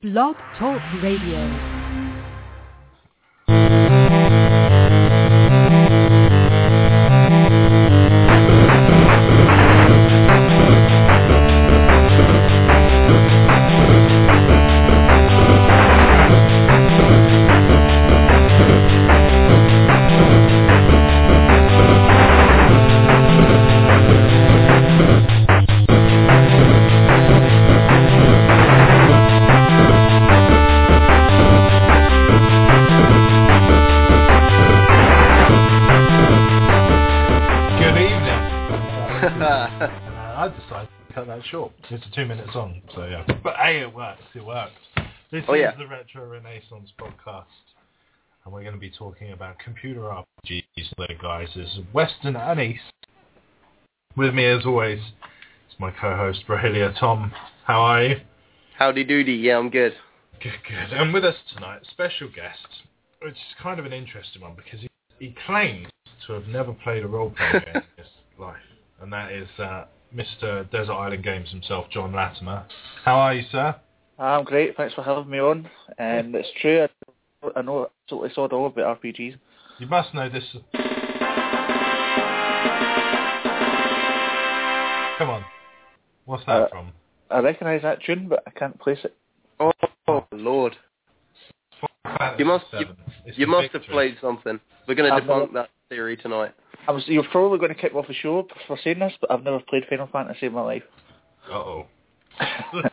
Blog Talk Radio. It's a two-minute song, so yeah. But hey, it works. It works. This Oh, is yeah. the Retro Renaissance podcast, and we're going to be talking about computer RPGs. There, guys, is Western and East. With me, as always, is my co-host Brahelia. Tom, how are you? Howdy doody, yeah, I'm good. Good, good. And with us tonight, special guest, which is kind of an interesting one because he, he claims to have never played a role-playing game in his life, and that is uh, Mr. Desert Island Games himself, John Latimer. How are you, sir? I'm great. Thanks for having me on. And it's true. I, know. I know absolutely sod all about RPGs. You must know this. Come on, what's that Uh, from? I recognise that tune, but I can't place it. Oh, oh Lord. You must- you- You the must have played something. We're going to debunk that theory tonight. I was, you're probably going to kick me off the show for saying this, but I've never played Final Fantasy in my life. Uh-oh.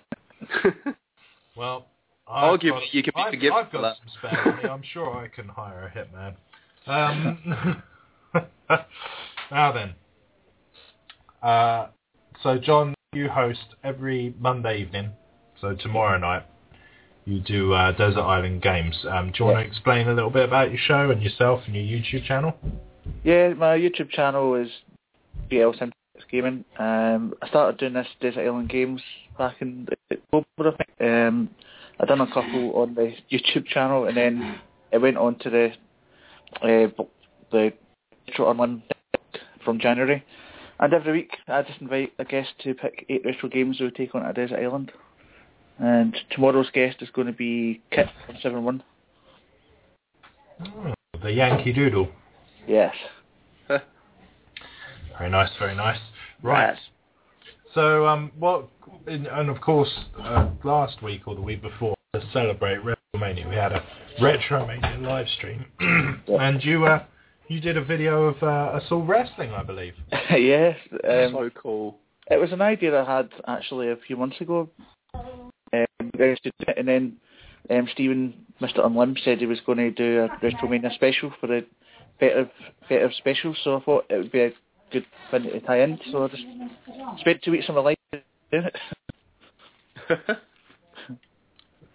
Well, I've give got- you could be I've, forgiven I've for got that. some spare money. I'm sure I can hire a hitman. Um, now then, uh, so John, you host every Monday evening. So tomorrow night, you do uh, Desert Island Games. Um, do you want to explain a little bit about your show and yourself and your YouTube channel? Yeah, my YouTube channel is BL Syntax Gaming. Um, I started doing this Desert Island Games back in October, I think. Um, I done a couple on the YouTube channel, and then it went on to the uh, the Retro Unlimited from January. And every week, I just invite a guest to pick eight retro games we would take on a desert island. And tomorrow's guest is going to be Kit from Seven One. Oh, the Yankee Doodle. Yes. Very nice, very nice. Right. Right. So, um, what, and and of course, uh, last week or the week before, to celebrate WrestleMania, we had a Retromania live stream, and you, uh, you did a video of uh, us all wrestling, I believe. yes. Um, so cool. It was an idea I had actually a few months ago. Um, I used to do it, and then um, Stephen, Mr. Unlim, said he was going to do a WrestleMania special for the Better Better special, so I thought it would be a good thing to tie in. So I just spent two weeks of my life doing it.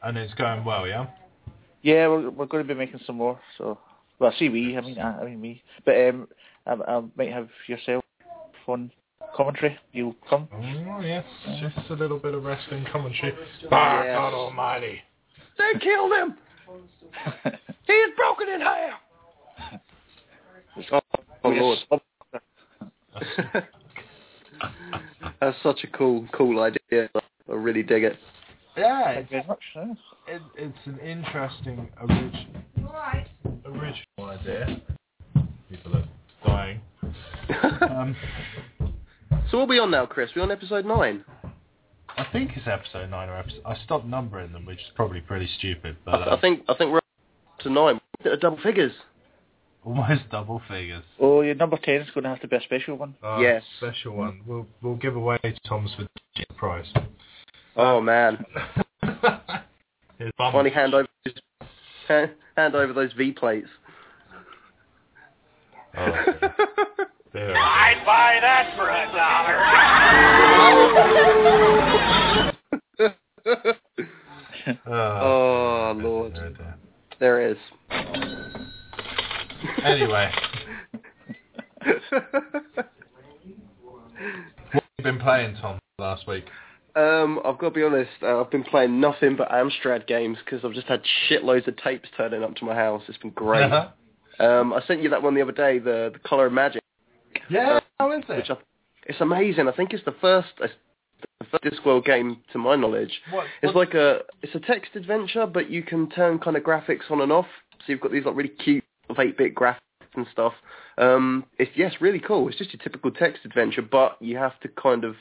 And it's going well, yeah. yeah, we're, we're going to be making some more. So, well, I see we, I mean, I, I mean me, but um, I, I might have yourself on commentary. You'll come. Oh yes, just a little bit of wrestling commentary. By Yes. God Almighty! They killed him! He is broken in half! Oh, oh Lord. That's such a cool, cool idea. I really dig it. Yeah, Thank it's, much. yeah. it, it's an interesting orig- original idea. People are dying. Um, so what are we on now, Chris? We're on episode 9? I think it's episode nine or episode. I stopped numbering them, which is probably pretty stupid, I, but th- uh, I think I think we're up to 9. We're at double figures. Almost double figures. Oh, your number 10 is going to have to be a special one. Uh, Yes. special one. We'll we'll give away Tom's for the prize. Oh, man. His bum. Finally hand over those, hand, hand over those V plates. Oh, dear. Dear. I'd buy that for a dollar. Oh, oh, Lord. dear, dear. There it is. Anyway, what have you been playing, Tom, last week? um, I've got to be honest, uh, I've been playing nothing but Amstrad games because I've just had shitloads of tapes turning up to my house. It's been great. um, I sent you that one the other day, the, the Color of Magic, yeah, how is which it? I, it's amazing. I think it's the first, it's the first Discworld game to my knowledge. What, It's what- like a it's a text adventure, but you can turn kind of graphics on and off. So you've got these like really cute 8-bit graphics and stuff. Um, it's yes, really cool. It's just your typical text adventure, but you have to kind of.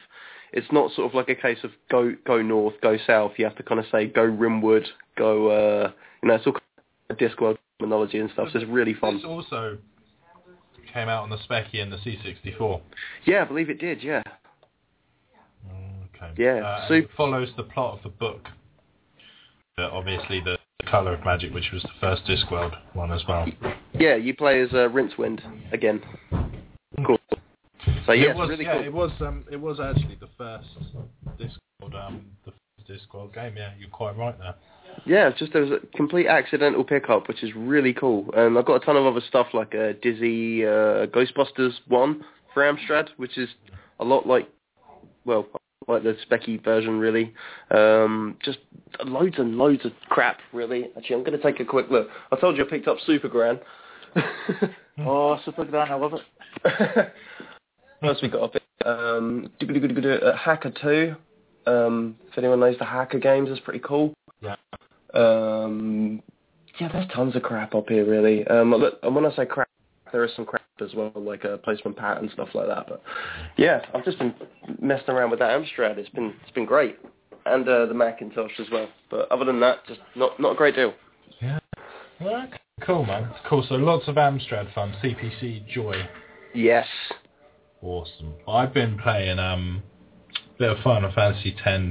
It's not sort of like a case of go go north, go south. You have to kind of say go Rimward, go. Uh, you know, it's all kind of Discworld terminology and stuff. So it's really fun. This also came out on the Specky and the C64. Yeah, I believe it did. Yeah. Okay. Yeah, Uh, so- it follows the plot of the book. Uh, obviously, the Color of Magic, which was the first Discworld one as well. Yeah, you play as uh, Rincewind again. Cool. So yeah, it was, really yeah, cool. it was, um, it was actually the first Discworld, um, the first Discworld game. Yeah, you're quite right there. Yeah, just there was a complete accidental pickup, which is really cool. And I've got a ton of other stuff like uh, Dizzy uh, Ghostbusters One for Amstrad, which is a lot like, well, like the Specky version, really. Um, just loads and loads of crap, really. Actually, I'm going to take a quick look. I told you I picked up Super Gran. Oh, Super Gran, I love it. what else we got up here? Um, uh, Hacker 2. Um, if anyone knows the Hacker games, that's pretty cool. Yeah. Um, yeah, there's tons of crap up here, really. Um, look, and when I say crap, there is some crap as well, like a placement pat and stuff like that. But yeah, I've just been messing around with that Amstrad. It's been it's been great, and uh, the Macintosh as well. But other than that, just not not a great deal. Yeah. Well, okay, cool, man. Cool. So lots of Amstrad fun. CPC Joy. Yes. Awesome. I've been playing um, a bit of Final Fantasy X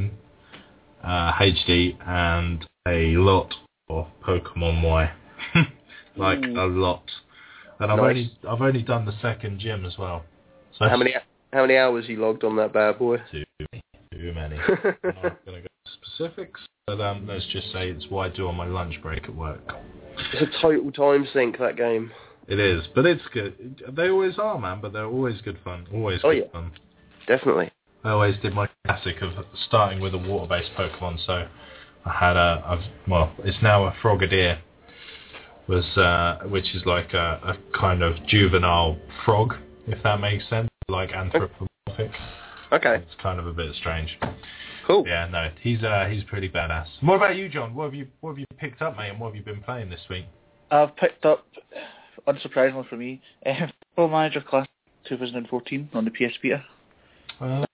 uh, HD and a lot of Pokemon Y. like Ooh. a lot. And I've Nice. only I've only done the second gym as well. So How many how many hours you logged on that bad boy? Too many. Too many. I'm not going to go specifics, but um, let's just say it's what I do on my lunch break at work. It's a total time sink that game. It is, but it's good. They always are, man. But they're always good fun. Always Oh, good yeah. fun. Definitely. I always did my classic of starting with a water-based Pokemon. So I had a, I've, well, it's now a Frogadier, was uh, which is like a, a kind of juvenile frog, if that makes sense, like anthropomorphic. Okay. It's kind of a bit strange. Cool. Yeah, no, he's uh, he's pretty badass. What about you, John? What have you what have you picked up, mate, and what have you been playing this week? I've picked up, unsurprisingly for me, um, Football Manager Classic 2014 on the PS Vita. Uh,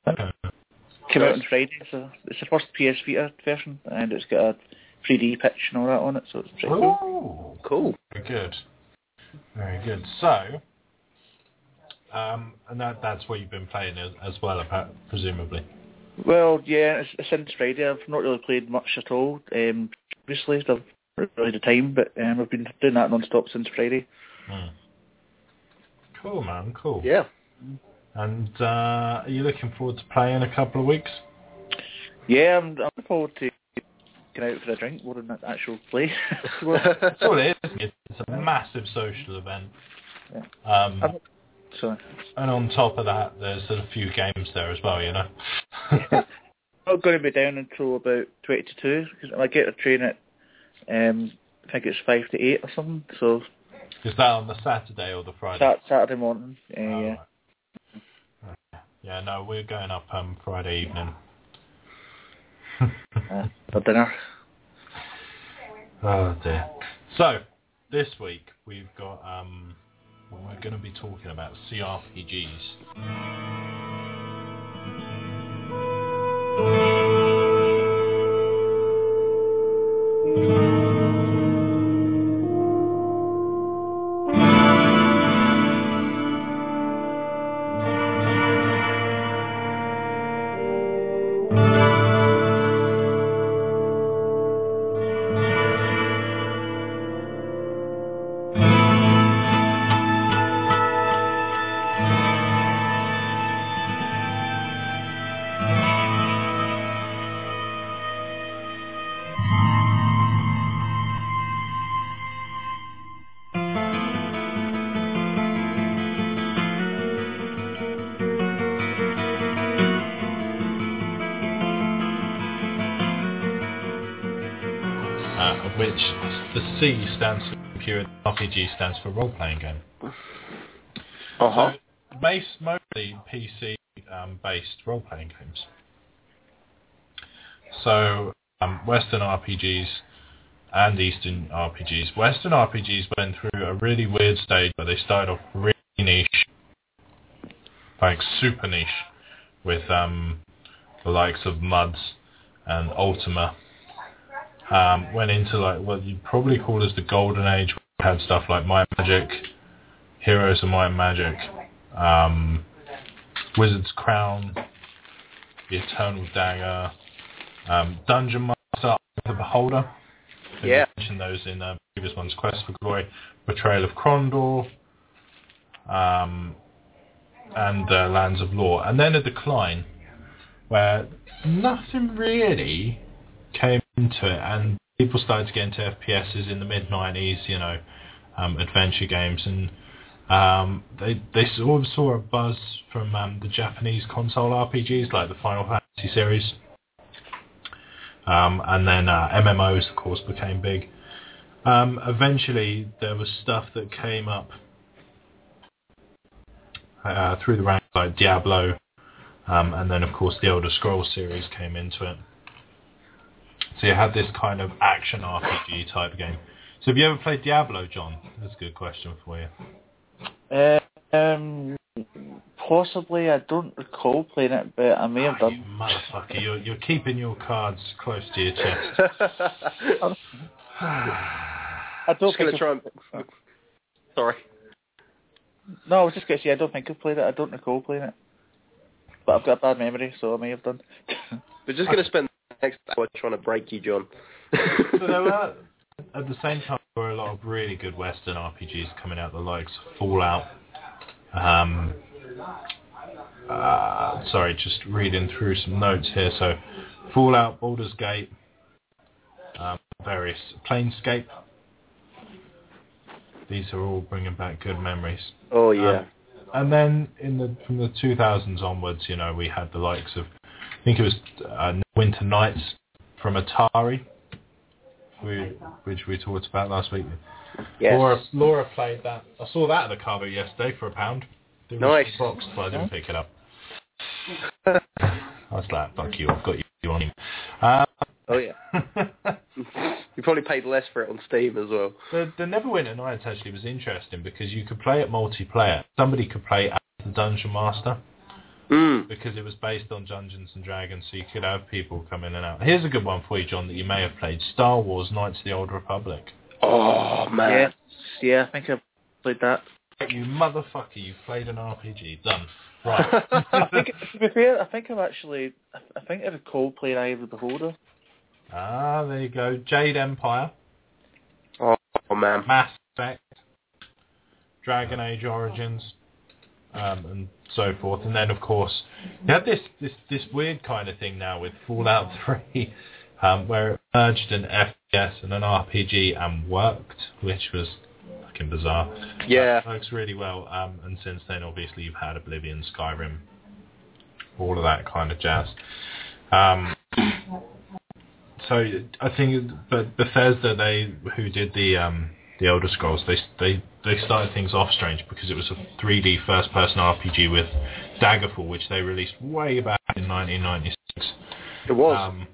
Came out on Friday, so it's the first PS Vita version, and it's got a 3D pitch and all that on it, so it's pretty cool. Cool. very good, very good. So, um, and that that's what you've been playing as, as well, presumably. Well, yeah, it's, it's since Friday. I've not really played much at all. Um, previously, I've not really the time, but um, I've been doing that non-stop since Friday. Hmm. Cool, man. Cool. Yeah. And uh, are you looking forward to playing in a couple of weeks? Yeah, I'm, I'm looking forward to getting out for a drink more than an actual play. That's all it is. It's a massive social event. Um, I'm- and on top of that, there's a few games there as well, you know. I'm not going to be down until about 20 to 2, because I get a train at, um, I think it's 5 to 8 or something, so Is that on the Saturday or the Friday? Sat- Saturday morning, uh, Oh, yeah. right. Yeah, no, we're going up um, Friday evening. For dinner. oh dear. So, this week we've got, um, we're going to be talking about CRPGs. RPG stands for role-playing game. Uh-huh. So, base, mostly PC um, based role-playing games. so um, Western RPGs and Eastern RPGs. Western RPGs went through a really weird stage where they started off really niche, like super niche, with um, the likes of Muds and Ultima. Um, went into like what you'd probably call as the golden age. Had stuff like and Magic, Heroes of and Magic, um, Wizard's Crown, The Eternal Dagger, um, Dungeon Master, The Beholder. I Yeah. mentioned those in uh, previous ones. Quest for Glory, Betrayal of Krondor, um, and uh, Lands of Lore. And then a decline where nothing really came into it, and people started to get into FPSs in the mid '90s. You know, um, adventure games, and um, they they sort of saw a buzz from um, the Japanese console RPGs like the Final Fantasy series. Um, and then uh, MMOs, of course, became big. Um, eventually, there was stuff that came up uh, through the ranks, like Diablo, um, and then, of course, the Elder Scrolls series came into it. So you had this kind of action RPG type game. So have you ever played Diablo, John? That's a good question for you. Uh, um, possibly, I don't recall playing it, but I may have Ah, you done. motherfucker, you're, you're keeping your cards close to your chest. I don't Just gonna think try and. Sorry. No, I was just going to say I don't think I've played it. I don't recall playing it. But I've got a bad memory, so I may have done. We're just gonna spend the next hour trying to break you, John. So there were, at the same time, there are a lot of really good Western RPGs coming out, the likes of Fallout. Um, uh, sorry, just reading through some notes here. So, Fallout, Baldur's Gate, um, various Planescape. These are all bringing back good memories. oh yeah. Um, and then in the from the 2000s onwards, you know, we had the likes of, I think it was uh, Winter Nights from Atari, we, which we talked about last week. yes. Laura, Laura played that. I saw that at the Carbo yesterday for a pound. It was Nice. Boxed, but I didn't pick it up. I was like, fuck you, I've got you on him. Uh, Oh yeah. you probably paid less for it on Steam as well. The, the Neverwinter Nights actually was interesting because you could play it multiplayer. Somebody could play as the Dungeon Master Mm. because it was based on Dungeons and Dragons, so you could have people come in and out. Here's a good one for you, John, that you may have played: Star Wars: Knights of the Old Republic. Oh man. Yes, yeah, I think I've played that. You motherfucker! You played an RPG. Done. Right. I think, to be fair, I think I've actually, I I think I recall playing Eye of the Beholder. ah, there you go. Jade Empire, Oh, oh man. Mass Effect, Dragon Age Origins, um, and so forth. And then, of course, you had this this this weird kind of thing now with Fallout 3, um, where it merged an FPS and an RPG and worked, which was fucking bizarre. Yeah. Works really well. Um, and since then, obviously, you've had Oblivion, Skyrim, all of that kind of jazz. Um, so I think, but Bethesda, they who did the um, the Elder Scrolls, they they they started things off strange because it was a 3D first-person RPG with Daggerfall, which they released way back in 1996. It was. Um,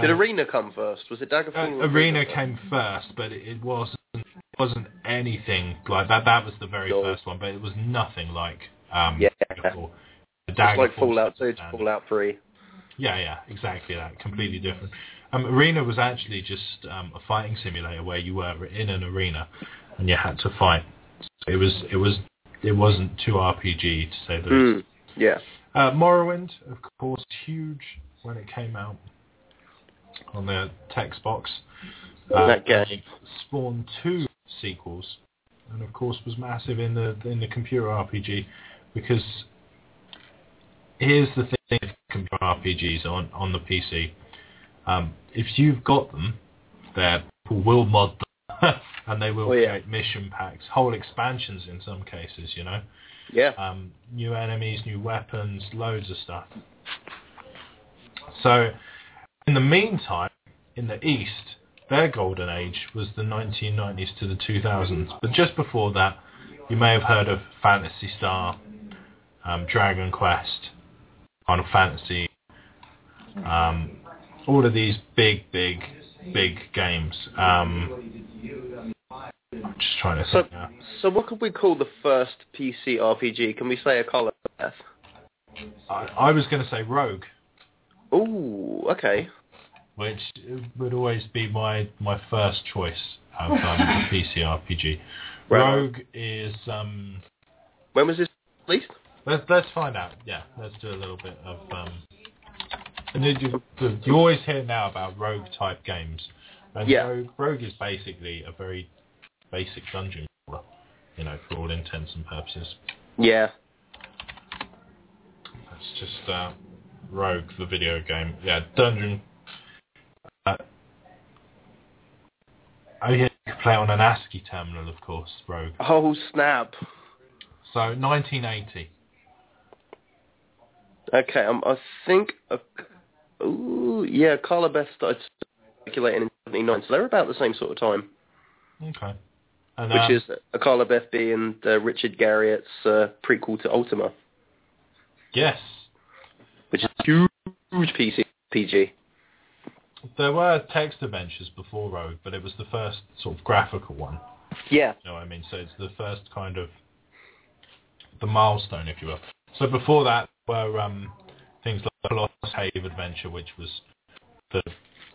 Did and- Arena come first? Was it Daggerfall? uh, Arena came first, but it, it wasn't it wasn't anything like that. That was the very No. first one, but it was nothing like um, Yeah. Daggerfall. Just like Fallout 2 to. Fallout 3. Yeah, yeah, exactly that. Completely different. Um, arena was actually just um, a fighting simulator where you were in an arena and you had to fight. So it was it was it wasn't too RPG to say the least. Mm. Yeah. Uh, Morrowind, of course, huge when it came out on the Xbox. Uh, That game. spawned two sequels, and of course was massive in the in the computer RPG because here's the thing computer RPGs on on the PC. Um, if you've got them, there people will mod them, and they will Oh, yeah. create mission packs, whole expansions in some cases. You know Yeah. um, new enemies, new weapons, loads of stuff. So, in the meantime, in the East, their golden age was the 1990s to the 2000s. But just before that, you may have heard of Phantasy Star, um, Dragon Quest, Final Fantasy, um, all of these big, big, big games. Um, I'm just trying to So, think now. so what could we call the first PC RPG? Can we say a Call of Death? I, I was going to say Rogue, Ooh, okay. which would always be my, my first choice of um, a PC RPG. Right. Rogue is um, When was this released? Let's let's find out. Yeah, let's do a little bit of. Um, and you, you, you always hear now about rogue type games, and Yeah. rogue, rogue is basically a very basic dungeon crawler, you know, for all intents and purposes. Yeah. That's just uh, Rogue, the video game. Yeah, dungeon. Uh, oh yeah, you can play on an ASCII terminal, of course. Rogue. Oh snap. So 1980. Okay, um, I think. Uh, ooh, yeah, Akalabeth started circulating in '79, so they're about the same sort of time. Okay. And, Which um, is uh, Akalabeth being uh, Richard Garriott's uh, prequel to Ultima, yes, which is huge PC PG. There were text adventures before Rogue, but it was the first sort of graphical one. Yeah. You know what I mean? So it's the first kind of the milestone, if you will. So before that were um, things like Colossal Cave Adventure, which was the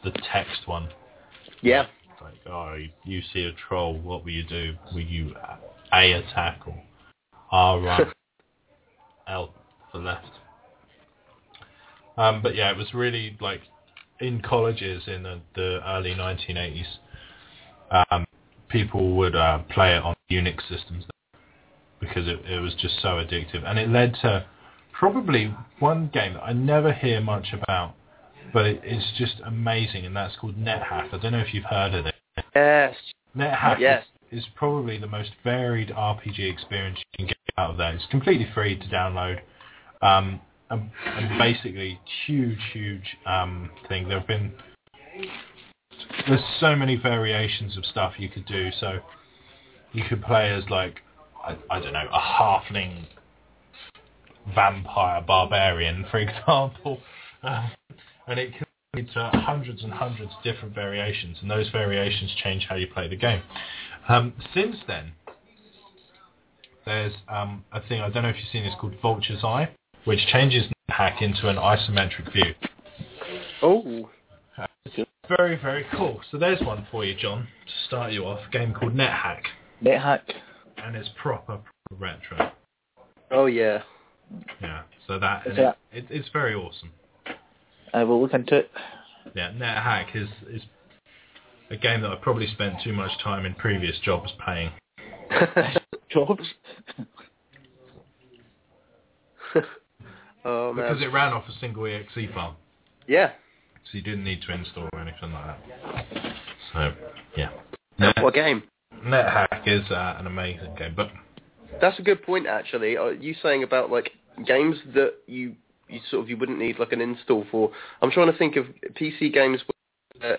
the text one. Yeah. Like, oh, you, see a troll, what will you do? Will you A attack or R run, L for left? Um, but yeah, it was really like in colleges in the, the early 1980s, um, people would uh, play it on Unix systems because it, it was just so addictive, and it led to probably one game that I never hear much about, but it, it's just amazing, and that's called NetHack. I don't know if you've heard of it. Yes. NetHack Yes. is, is probably the most varied RPG experience you can get out of there. It's completely free to download. Um, and, and basically, huge, huge um, thing. There have been there's so many variations of stuff you could do. So you could play as like I, I don't know a halfling vampire barbarian, for example, um, and it can lead to hundreds and hundreds of different variations, and those variations change how you play the game. Um, since then, there's um, a thing I don't know if you've seen. It's called Vulture's Eye, which changes hack into an isometric view. Oh. Very, very cool. So there's one for you, John, to start you off. A game called NetHack, NetHack. and it's proper, proper retro. Oh yeah. Yeah. So that, Is that- it, it, it's very awesome. I will look into it. Yeah, NetHack is is a game that I've probably spent too much time in previous jobs paying. Jobs. oh man. Because it ran off a single exe file, Yeah. so you didn't need to install or anything like that. So, yeah. What game? NetHack is uh, an amazing game, but That's a good point, actually. Uh, you saying about like games that you you sort of you wouldn't need like an install for. I'm trying to think of PC games. Where, uh,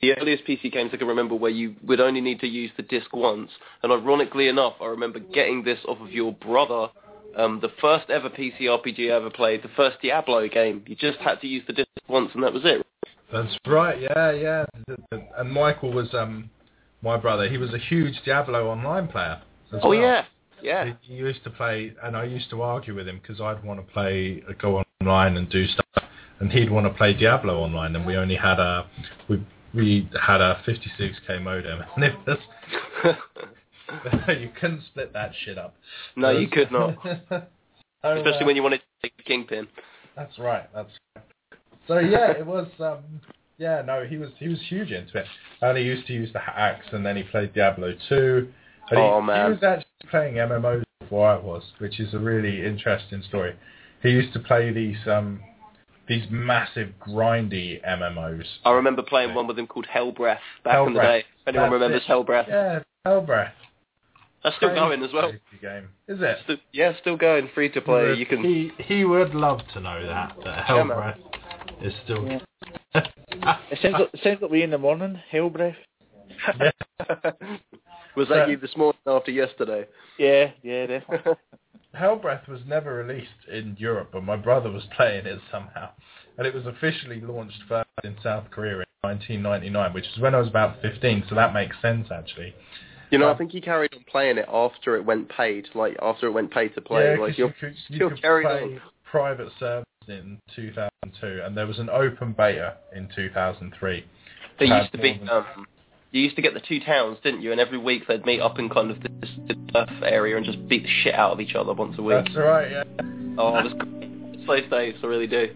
the earliest PC games I can remember where you would only need to use the disc once. And ironically enough, I remember getting this off of your brother. Um, the first ever PC RPG I ever played, the first Diablo game. You just had to use the disc once, and that was it. That's right. Yeah, yeah. And Michael was um my brother. He was a huge Diablo online player. Oh well. yeah, yeah. He, used to play, and I used to argue with him because I'd want to play, go online and do stuff, and he'd want to play Diablo online, and we only had a we we had a 56k modem, and it was you couldn't split that shit up. no, you could not. So, Especially uh, when you wanted to take a Kingpin. That's right. That's right. So yeah, it was. Um, yeah, no, he was he was huge into it, and he used to use the hacks, and then he played Diablo two. And he, Oh, man. he was actually playing MMOs before I was, which is a really interesting story. He used to play these um these massive grindy MMOs. I remember playing one with him called Helbreath back in the day. If anyone That's remembers it. Helbreath. Yeah, Helbreath. That's still Crazy, going as well. Game. Is it? Still, yeah, still going, free to play. You can. He he would love to know that that Yeah. Helbreath is still. Yeah. It sounds like, it sounds like we in the morning. Hell breath. Was that you this morning after yesterday? Yeah, yeah, definitely. Helbreath was never released in Europe, but my brother was playing it somehow, and it was officially launched first in South Korea in 1999, which is when I was about 15. So that makes sense actually. You know, Um, I think he carried on playing it after it went paid, like after it went paid to play. yeah, 'cause like you you're could, you still could carried play on. private servers in 2002, and there was an open beta in 2003. There used to be. Um, you used to get the two towns, didn't you? And every week they'd meet up in kind of this, this turf area and just beat the shit out of each other once a week. That's right. Yeah. Oh, it was great. Those days, I really do.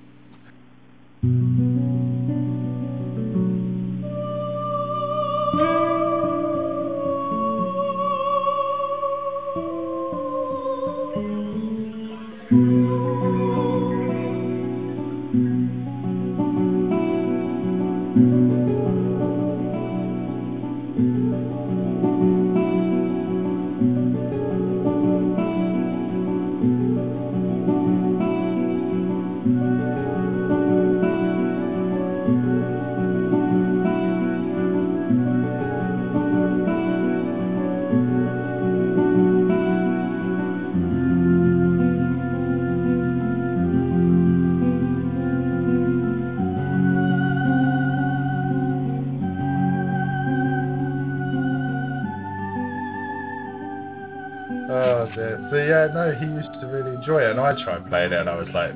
Tried playing it, and I was like,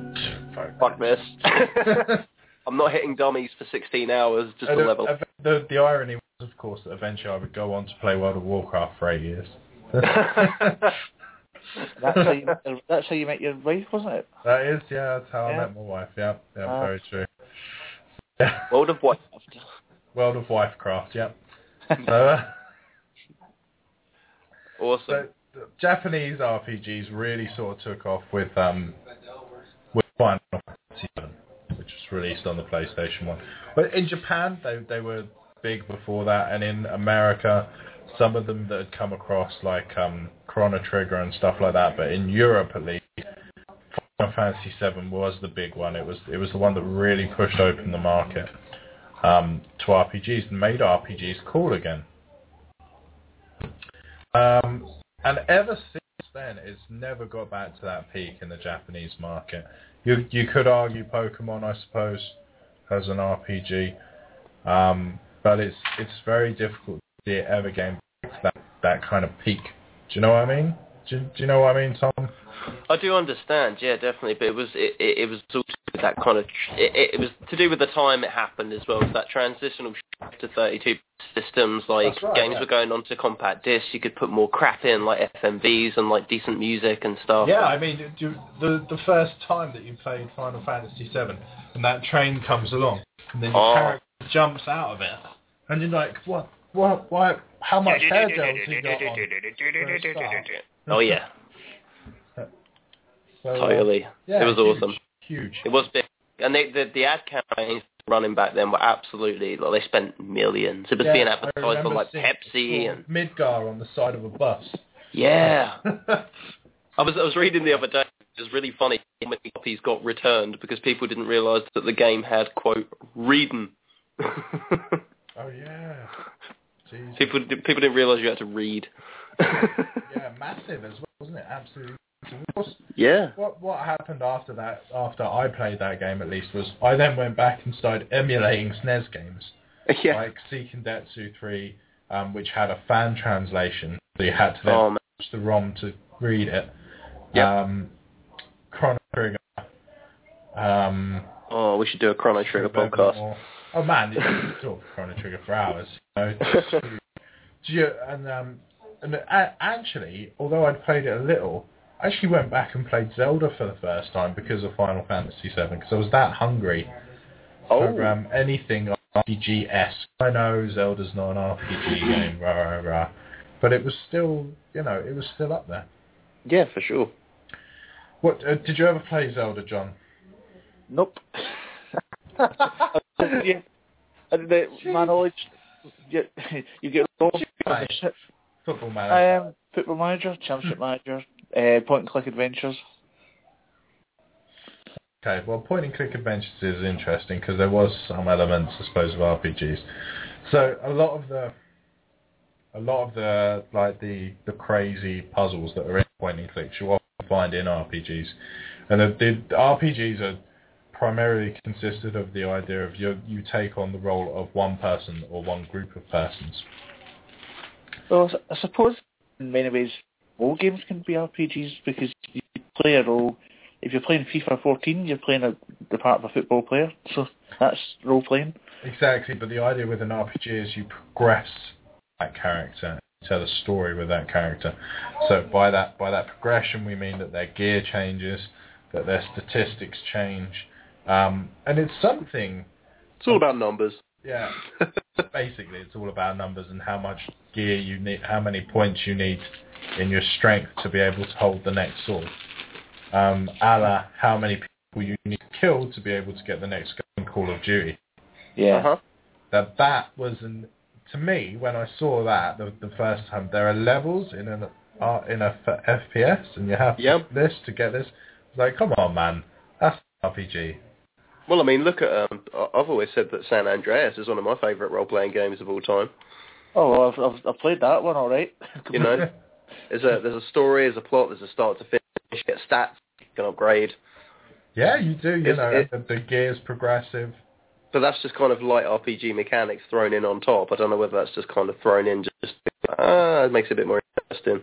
fuck. Fuck this. I'm not hitting dummies for 16 hours just And to level. The, the irony was, of course, that eventually I would go on to play World of Warcraft for eight years. That's how you, that's how you met your wife, wasn't it? That is, yeah, that's how I met my wife. Yeah, yeah, Ah. very true. Yeah. World of Warcraft. World of Wifecraft. Yeah. So, uh, Awesome. so the Japanese RPGs really sort of took off with um with Final Fantasy VII, which was released on the PlayStation One. But in Japan, they they were big before that, and in America, some of them that had come across like um Chrono Trigger and stuff like that. But in Europe, at least, Final Fantasy VII was the big one. It was it was the one that really pushed open the market um, to RPGs and made RPGs cool again. Um, and ever since then, it's never got back to that peak in the Japanese market. You you could argue Pokemon, I suppose, as an RPG, um, but it's it's very difficult to see it ever to that, that kind of peak. Do you know what I mean? Do, do you know what I mean, Tom? I do understand, yeah, definitely. But it was it, it, it was also that kind of it, it, it was to do with the time it happened as well. It was that transitional shift to 32 systems. Like right, games yeah. were going onto compact discs. You could put more crap in, like FMVs and like decent music and stuff. Yeah, I mean, do, the the first time that you played Final Fantasy VII, and that train comes along, and then your Oh. character jumps out of it, and you're like, what, what, why, how much hair gel has he got on? for a start? Oh yeah, So, uh, totally. yeah, it was huge, awesome. Huge. It was big, and they, the the ad campaigns running back then were absolutely like they spent millions. It was Yeah, being advertised on like Pepsi and Midgar on the side of a bus. yeah. I was I was reading the other day. It was really funny how many copies got returned because people didn't realise that the game had quote reading. oh yeah. Jeez. people people didn't realise you had to read. Yeah, massive as well, wasn't it? Absolutely. Massive. Of course, yeah. what what happened after that? After I played that game, at least, was I then went back and started emulating SNES games. Yeah. like Seiken Densetsu 3, um, which had a fan translation, so you had to then Oh watch the ROM to read it. Yep. Um, Chrono Trigger. Um, Oh, we should do a Chrono Trigger podcast. More. Oh man, you can talk Chrono Trigger for hours. You know. Do you, and um, and a- actually, although I'd played it a little, I actually went back and played Zelda for the first time because of Final Fantasy VII, because I was that hungry Oh. for um, anything RPG-esque. I know Zelda's not an RPG game, rah, rah, rah, but it was still, you know, it was still up there. Yeah, for sure. What uh, did you ever play Zelda, John? Nope. yeah. The, my knowledge, you, you get wrong. Nice. Football manager. Um, football manager, championship manager, uh, point and click adventures. Okay, well, point and click adventures is interesting because there was some elements, I suppose, of RPGs. So a lot of the, a lot of the like the the crazy puzzles that are in point and clicks you often find in RPGs, and the, the, the RPGs are primarily consisted of the idea of you you take on the role of one person or one group of persons. Well, I suppose in many ways all games can be RPGs because you play a role. If you're playing FIFA 14, you're playing a, the part of a football player, so that's role playing. Exactly, but the idea with an RPG is you progress that character, tell a story with that character. So by that by that progression, we mean that their gear changes, that their statistics change, um, and it's something. It's all about numbers. Yeah, basically, it's all about numbers and how much gear you need, how many points you need in your strength to be able to hold the next sword. Um, a how many people you need to kill to be able to get the next gun Call of Duty Yeah. Uh-huh. that that was an to me when I saw that the, the first time there are levels in an uh, in a f- FPS and you have to Yep. get this to get this. It's like come on man, that's RPG. Well, I mean, look at. Um, I- I've always said that San Andreas is one of my favourite role-playing games of all time. Oh, well, I've, I've, I've played that one all right. You know, there's a there's a story, there's a plot, there's a start to finish. Get stats, you can upgrade. Yeah, you do. You It's- know it- the, the gear's progressive. But that's just kind of light RPG mechanics thrown in on top. I don't know whether that's just kind of thrown in just ah, it makes it a bit more interesting.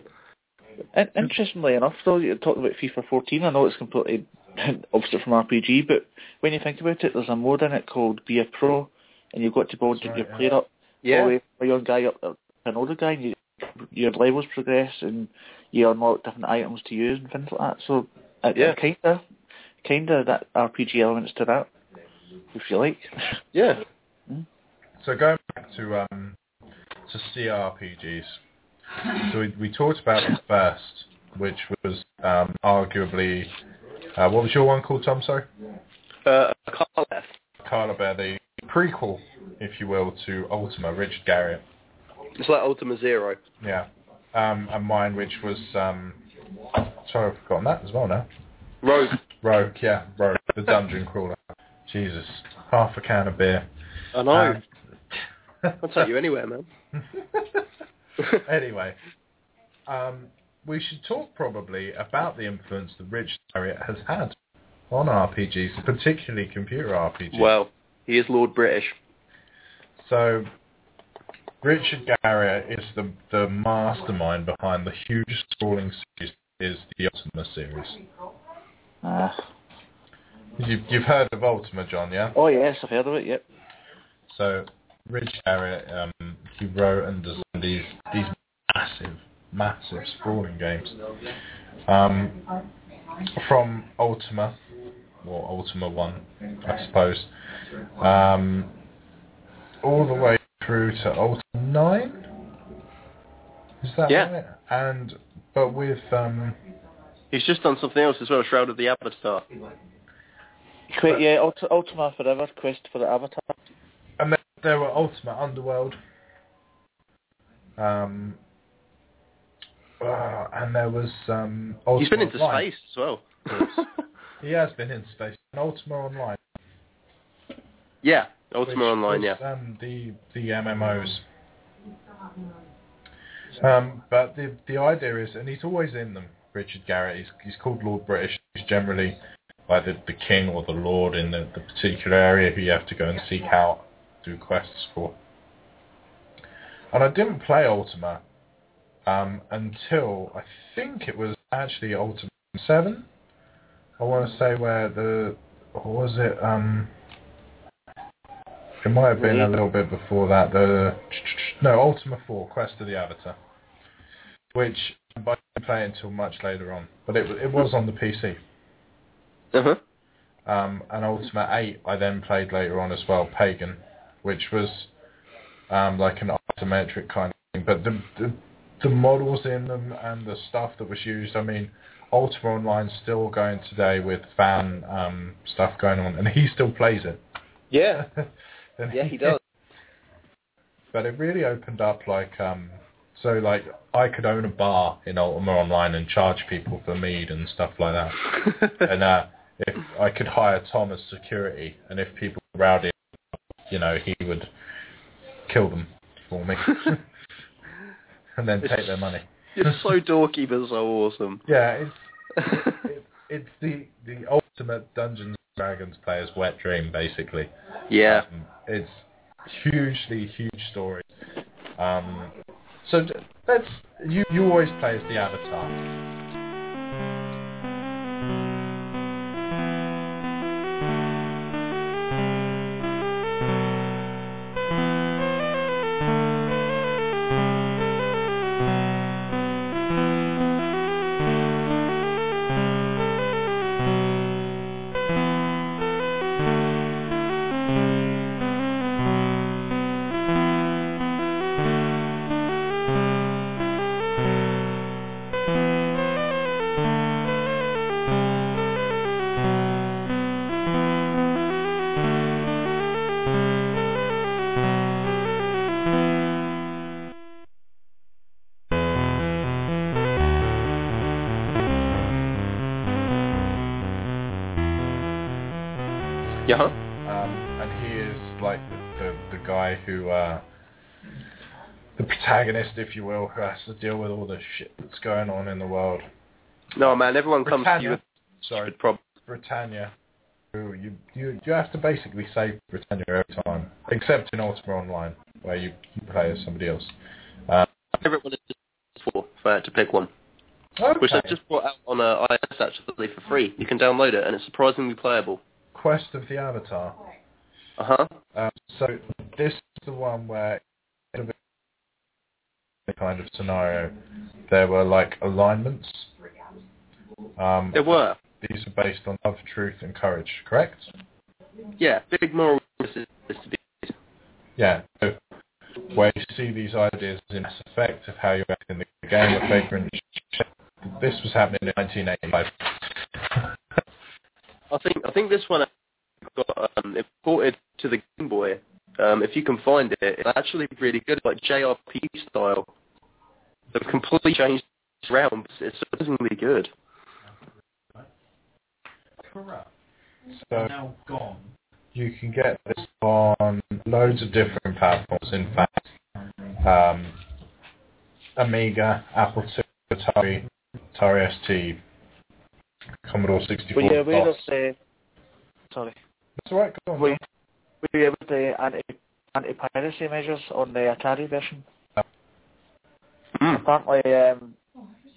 In- interestingly enough, though, you talked about FIFA 14. I know it's completely opposite from RPG, but when you think about it, there's a mode in it called Be a Pro, and you've got to build That's your right, yeah. player up all the Yeah, way a young guy up to an older guy, and you, your levels progress, and you unlock different items to use and things like that. So, it, Yeah. kinda, kinda that RPG elements to that, if you like. yeah. So going back to um to CRPGs, so we, we talked about the first, which was um, arguably uh, what was your one called, Tom? Sorry. Uh, Carl F. Carla Bear, the prequel, if you will, to Ultima, Richard Garriott. It's like Ultima Zero. Yeah. Um, and mine, which was, um, sorry, I've forgotten that as well now. Rogue. Rogue, yeah, Rogue, the dungeon crawler. Jesus, half a can of beer. I know. Um, I'll take you anywhere, man. anyway, um, we should talk probably about the influence that Richard Garriott has had on RPGs, particularly computer RPGs. Well, he is Lord British. So, Richard Garriott is the the mastermind behind the huge sprawling series is the Ultima series. Ah. You've, you've heard of Ultima, John, yeah? Oh yes, I've heard of it. Yep. So, Richard Garriott, um, he wrote and designed these these massive, massive sprawling games. Um, from Ultima, or Ultima 1, I suppose, um, all the way through to Ultima 9? Is that Yeah. right? And, but with, um, He's just done something else as well, Shroud of the Avatar. Qu- yeah, Ulti- Ultima Forever, Quest for the Avatar. and then there were Ultima Underworld, um, uh, and there was um, Ultima He's been into Online. space as well. He has been into space. And Ultima Online. yeah, Ultima which Online, was, yeah. Um, the the MMOs. Um, but the the idea is, and he's always in them. Richard Garriott. He's he's called Lord British. He's generally like the, the king or the lord in the, the particular area who you have to go and seek out, do quests for. And I didn't play Ultima um, until I think it was actually Ultima Seven. I want to say where the or was it um it might have been a little bit before that. The no Ultima Four, Quest of the Avatar, which I didn't play until much later on, but it it was on the PC. Uh-huh. Um, and Ultima Eight, I then played later on as well, Pagan, which was um, like an isometric kind of thing. But the, the the models in them and the stuff that was used, I mean, Ultima Online's still going today with fan um, stuff going on, and he still plays it. Yeah. And Yeah, he does. But it really opened up like um so like I could own a bar in Ultima Online and charge people for mead and stuff like that. and uh if I could hire Tom as security and if people were rowdy you know, he would kill them for me. and then take their money. You're so dorky but so awesome. Yeah, it's it, it's the the ultimate Dungeons Dragons player's wet dream, basically. Yeah. Um, it's hugely huge story. Um, so let's you you always play as the Avatar. Guy who, uh, the protagonist, if you will, who has to deal with all the shit that's going on in the world. No, man. Everyone comes to you with sorry, problems. Britannia, you, you you have to basically save Britannia every time, except in Ultima Online, where you, you play as somebody else. Uh, Favorite one is four. If I had to pick one, which I just brought out on uh, iOS actually for free. You can download it, and it's surprisingly playable. Quest of the Avatar. Uh huh. Um, so this is the one where in a kind of scenario there were like alignments. Um, There were. these are based on love, truth, and courage. Correct? Yeah, big moral message to be. Yeah. So where you see these ideas in Mass Effect of how you act in the game of Vagrant. This was happening in 1985. I think I think this one got um, imported to the Game Boy. Um, if you can find it, it's actually really good, like JRP style. They've completely changed it around. but It's surprisingly good. Correct. So now gone. You can get this on loads of different platforms. In fact, um, Amiga, Apple II, Atari, Atari ST, Commodore 64. Were you aware of DOS. the... Sorry. That's all right. Go on. Were you, were you aware of the anti, anti-piracy measures on the Atari version? Mm. Apparently, um,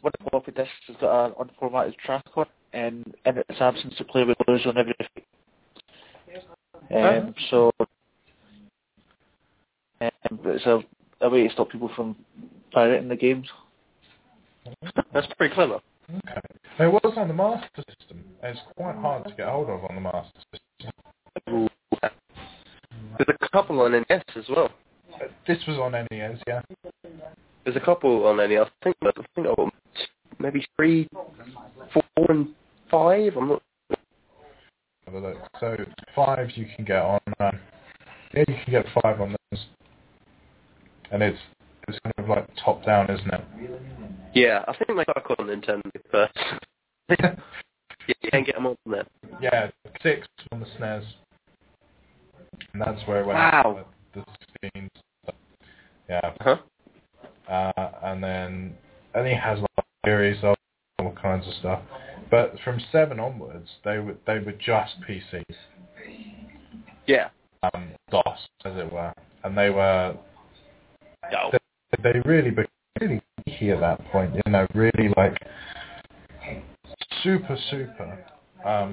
one of the floppy disks has got an unformatted track on it, and in its absence, the player would lose on every um, so, um, it's a, a way to stop people from pirating the games. That's pretty clever. Okay. It was on the Master System. And it's quite hard to get hold of on the Master System. There's a couple on NES as well. Uh, This was on NES, yeah. There's a couple on NES. I think I think I got maybe three, four, and five. I'm not. Have a look. So five you can get on. Um, yeah, you can get five on this, and it's it's kind of like top down, isn't it? Yeah, I think they got on Nintendo first. yeah, you can get them on there. yeah, six on the SNES, and that's where it went. Wow. The 16. stuff. Yeah, Huh? uh, and then and he has like a series of all kinds of stuff. But from seven onwards, they were they were just PCs, Yeah. um, DOS as it were, and they were Oh. they really became really geeky at that point. You know, really like super super um,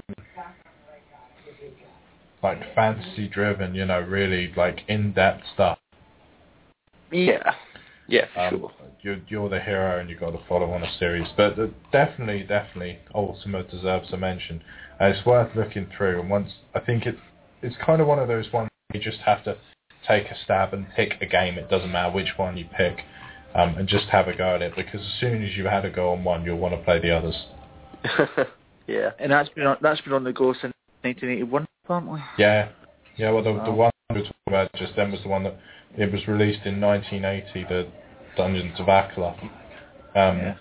like fantasy driven. You know, really like in depth stuff. Yeah. Yeah, for Um, sure. you're, you're the hero and you've got to follow on a series. But uh, definitely, definitely, Ultima deserves a mention. And it's worth looking through. And once, I think it's, it's kind of one of those ones you just have to take a stab and pick a game. It doesn't matter which one you pick. Um, and just have a go at it because as soon as you had a go on one, you'll want to play the others. yeah. And that's been on, that's been on the go since 1981, apparently. Yeah, yeah. Well, the, the one we were talking about just then was the one that it was released in 1980, the Dungeons of Akla. Um, Yeah.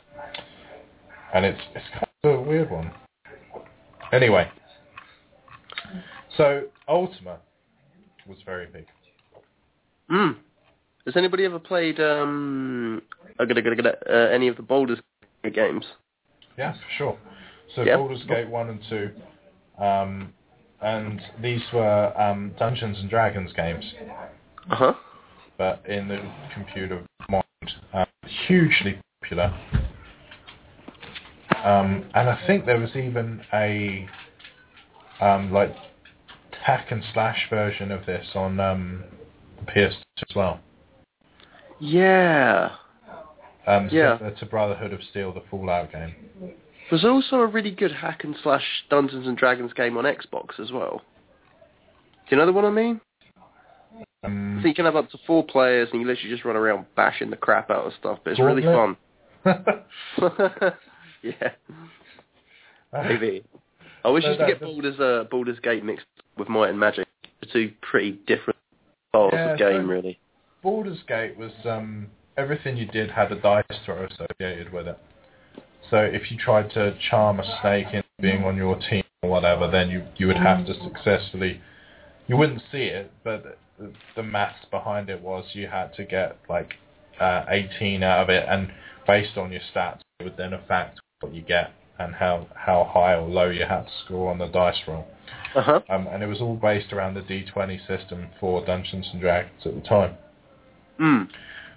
and it's it's kind of a weird one. Anyway, so Ultima was very big. Mm. Has anybody ever played um uh, gonna- gonna- gonna, uh, any of the Baldur's Gate games? Yeah, for sure. So Yeah. Baldur's Gate one and two, um, and these were um, Dungeons and Dragons games, Uh huh. but in the computer mind, um, hugely popular. Um, and I think there was even a um, like hack and slash version of this on um, PS2 as well. Yeah. Um, Yeah. similar to Brotherhood of Steel, the Fallout game. There's also a really good hack and slash Dungeons and Dragons game on Xbox as well. Do you know the one I mean? Um, So you can have up to four players and you literally just run around bashing the crap out of stuff, but it's really fun. Yeah, maybe. I wish No, used to get the- Baldur's, uh, Baldur's Gate mixed with Might and Magic. They're two pretty different styles Yeah, of game, so- really. Baldur's Gate was um, everything you did had a dice throw associated with it. So if you tried to charm a snake into being on your team or whatever, then you you would have to successfully. You wouldn't see it, but the, maths behind it was you had to get like uh, 18 out of it, and based on your stats, it would then affect what you get and how how high or low you had to score on the dice roll. Uh huh. Um, and it was all based around the D20 system for Dungeons and Dragons at the time. Mm.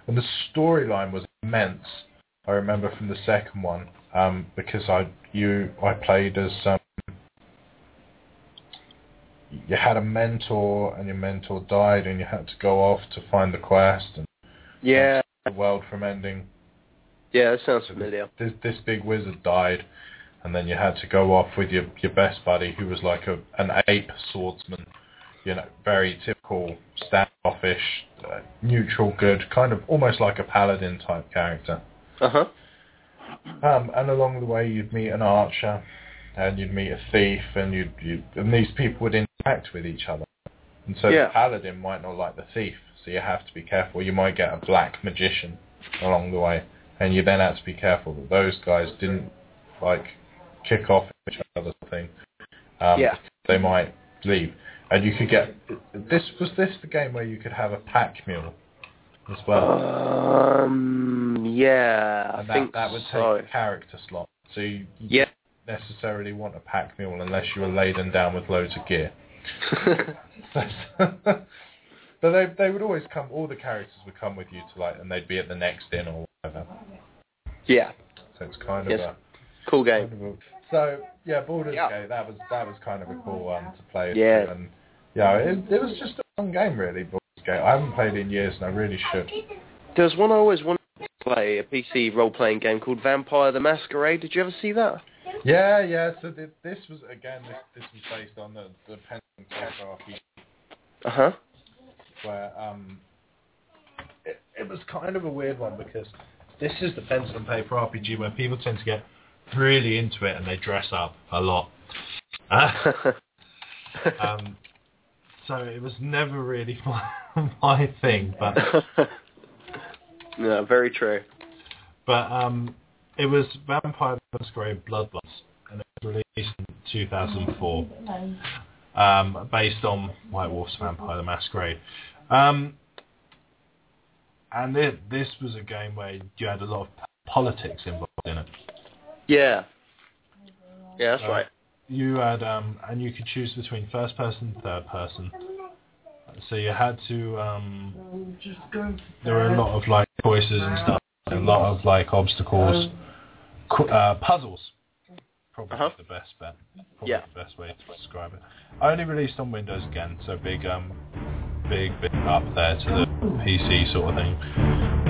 And the storyline was immense. I remember from the second one um, because I you I played as um, you had a mentor and your mentor died and you had to go off to find the quest and Yeah. the world from ending. Yeah, that sounds familiar. This this big wizard died, and then you had to go off with your your best buddy who was like a an ape swordsman. You know, very typical standoffish, uh, neutral good, kind of almost like a paladin type character. Uh huh. Um, and along the way, you'd meet an archer, and you'd meet a thief, and you'd, you'd and these people would interact with each other. And so Yeah. the paladin might not like the thief, so you have to be careful. You might get a black magician along the way, and you then have to be careful that those guys didn't like kick off each other's thing. Um, Yeah. They might leave, and you could get this. Was this the game where you could have a pack mule as well? Um. Yeah, I that, think that would so. take a character slot. So you, Yeah. don't necessarily want a pack mule unless you were laden down with loads of gear. but they they would always come. All the characters would come with you to like, and they'd be at the next inn or whatever. yeah. So it's kind of Yes. a. Cool Kind game. of a so yeah, Baldur's Yeah. Gate. That was that was kind of a cool one to play. Yeah. And yeah, it, it was just a fun game really. Baldur's Gate. I haven't played it in years, and I really should. There's one I always wanted to play, a PC role-playing game called Vampire the Masquerade. Did you ever see that? Yeah, yeah. So th- this was again, this this was based on the the pen and paper RPG Uh huh. where um, it, it was kind of a weird one because this is the pencil and paper RPG where people tend to get really into it and they dress up a lot. Uh, um, so it was never really my, my thing, but no, very true. but um, it was Vampire the Masquerade Bloodlust and it was released in 2004. um, based on White Wolf's Vampire the Masquerade. Um, and this, this was a game where you had a lot of politics involved in it. Yeah. Yeah, that's right. You had, um, and you could choose between first person and third person. So you had to, um, there were a lot of like choices and stuff, a lot of like obstacles, uh, puzzles. Probably Uh-huh. the best bet. Probably Yeah. the best way to describe it. I only released on Windows again, so big, um, big, big up there to the PC sort of thing.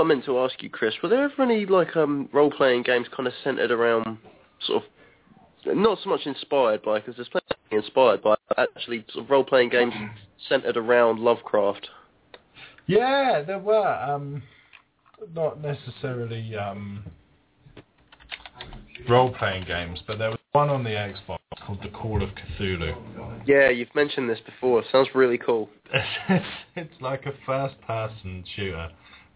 What I meant to ask you, Chris. Were there ever any like um role playing games kind of centered around sort of not so much inspired by because there's plenty inspired by actually sort of role playing games centered around Lovecraft. Yeah, there were. Um, not necessarily um, role-playing games, but there was one on the Xbox called The Call of Cthulhu. Yeah, you've mentioned this before. Sounds really cool. It's, it's like a first-person shooter,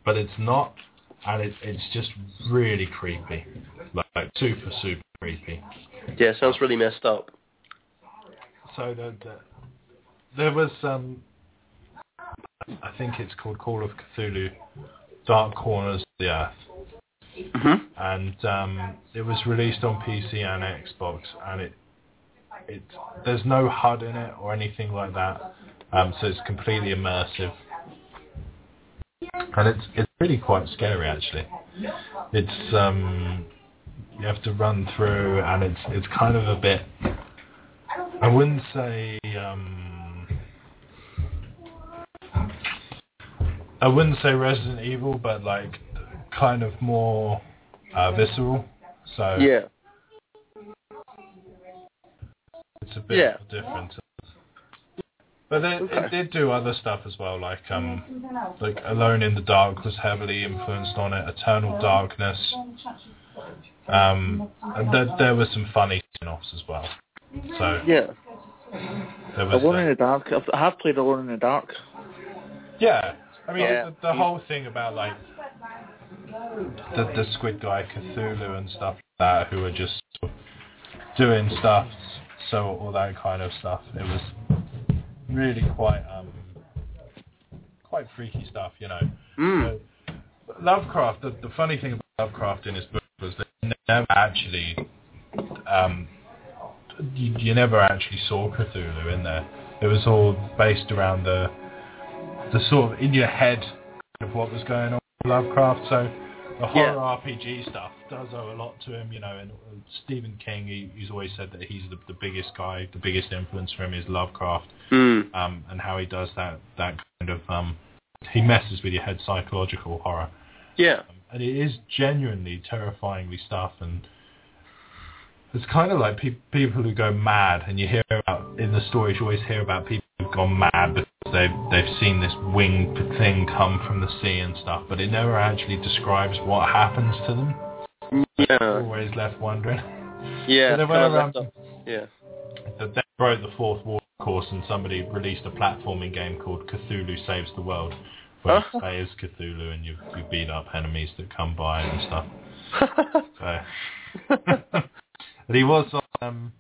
but it's not, and it, it's just really creepy, like, like super, super creepy. Yeah, sounds really messed up. So the, the, there was, um, I think it's called Call of Cthulhu, Dark Corners of the Earth. hmm and um, it was released on PC and Xbox, and it it there's no HUD in it or anything like that, um, so it's completely immersive, and it's it's really quite scary actually. It's um, you have to run through, and it's it's kind of a bit. I wouldn't say. Um, I wouldn't say Resident Evil, but like kind of more uh, visceral. So Yeah. it's a bit Yeah. different. But they, Okay. it did do other stuff as well, like um, like Alone in the Dark was heavily influenced on it. Eternal Darkness. Um, and there, there were some funny spin-offs as well. So Yeah. there was Alone in the Dark. I've- played Alone in the Dark. yeah. I mean, Yeah. the, the whole thing about like the, the Squid Guy, Cthulhu, and stuff like that, who are just doing stuff, so all that kind of stuff. It was really quite um, quite freaky stuff, you know. Mm. But Lovecraft. The, the funny thing about Lovecraft in his book was that he never actually, um, you, you never actually saw Cthulhu in there. It was all based around the the sort of in your head of what was going on with Lovecraft. So the horror Yeah. RPG stuff does owe a lot to him, you know. And uh, Stephen King, he, he's always said that he's the, the biggest guy, the biggest influence for him is Lovecraft, Mm. um, and how he does that that kind of um, he messes with your head psychological horror, Yeah. um, and it is genuinely terrifyingly stuff and. It's kind of like pe- people who go mad, and you hear about in the stories. You always hear about people gone mad because they've they've seen this winged thing come from the sea and stuff, but it never actually describes what happens to them. Yeah. Always left wondering. Yeah. So were, um. Yeah. that they broke the fourth wall, of course, and somebody released a platforming game called Cthulhu Saves the World, where you play as Cthulhu and you, you beat up enemies that come by and stuff. So, but he was on. Um,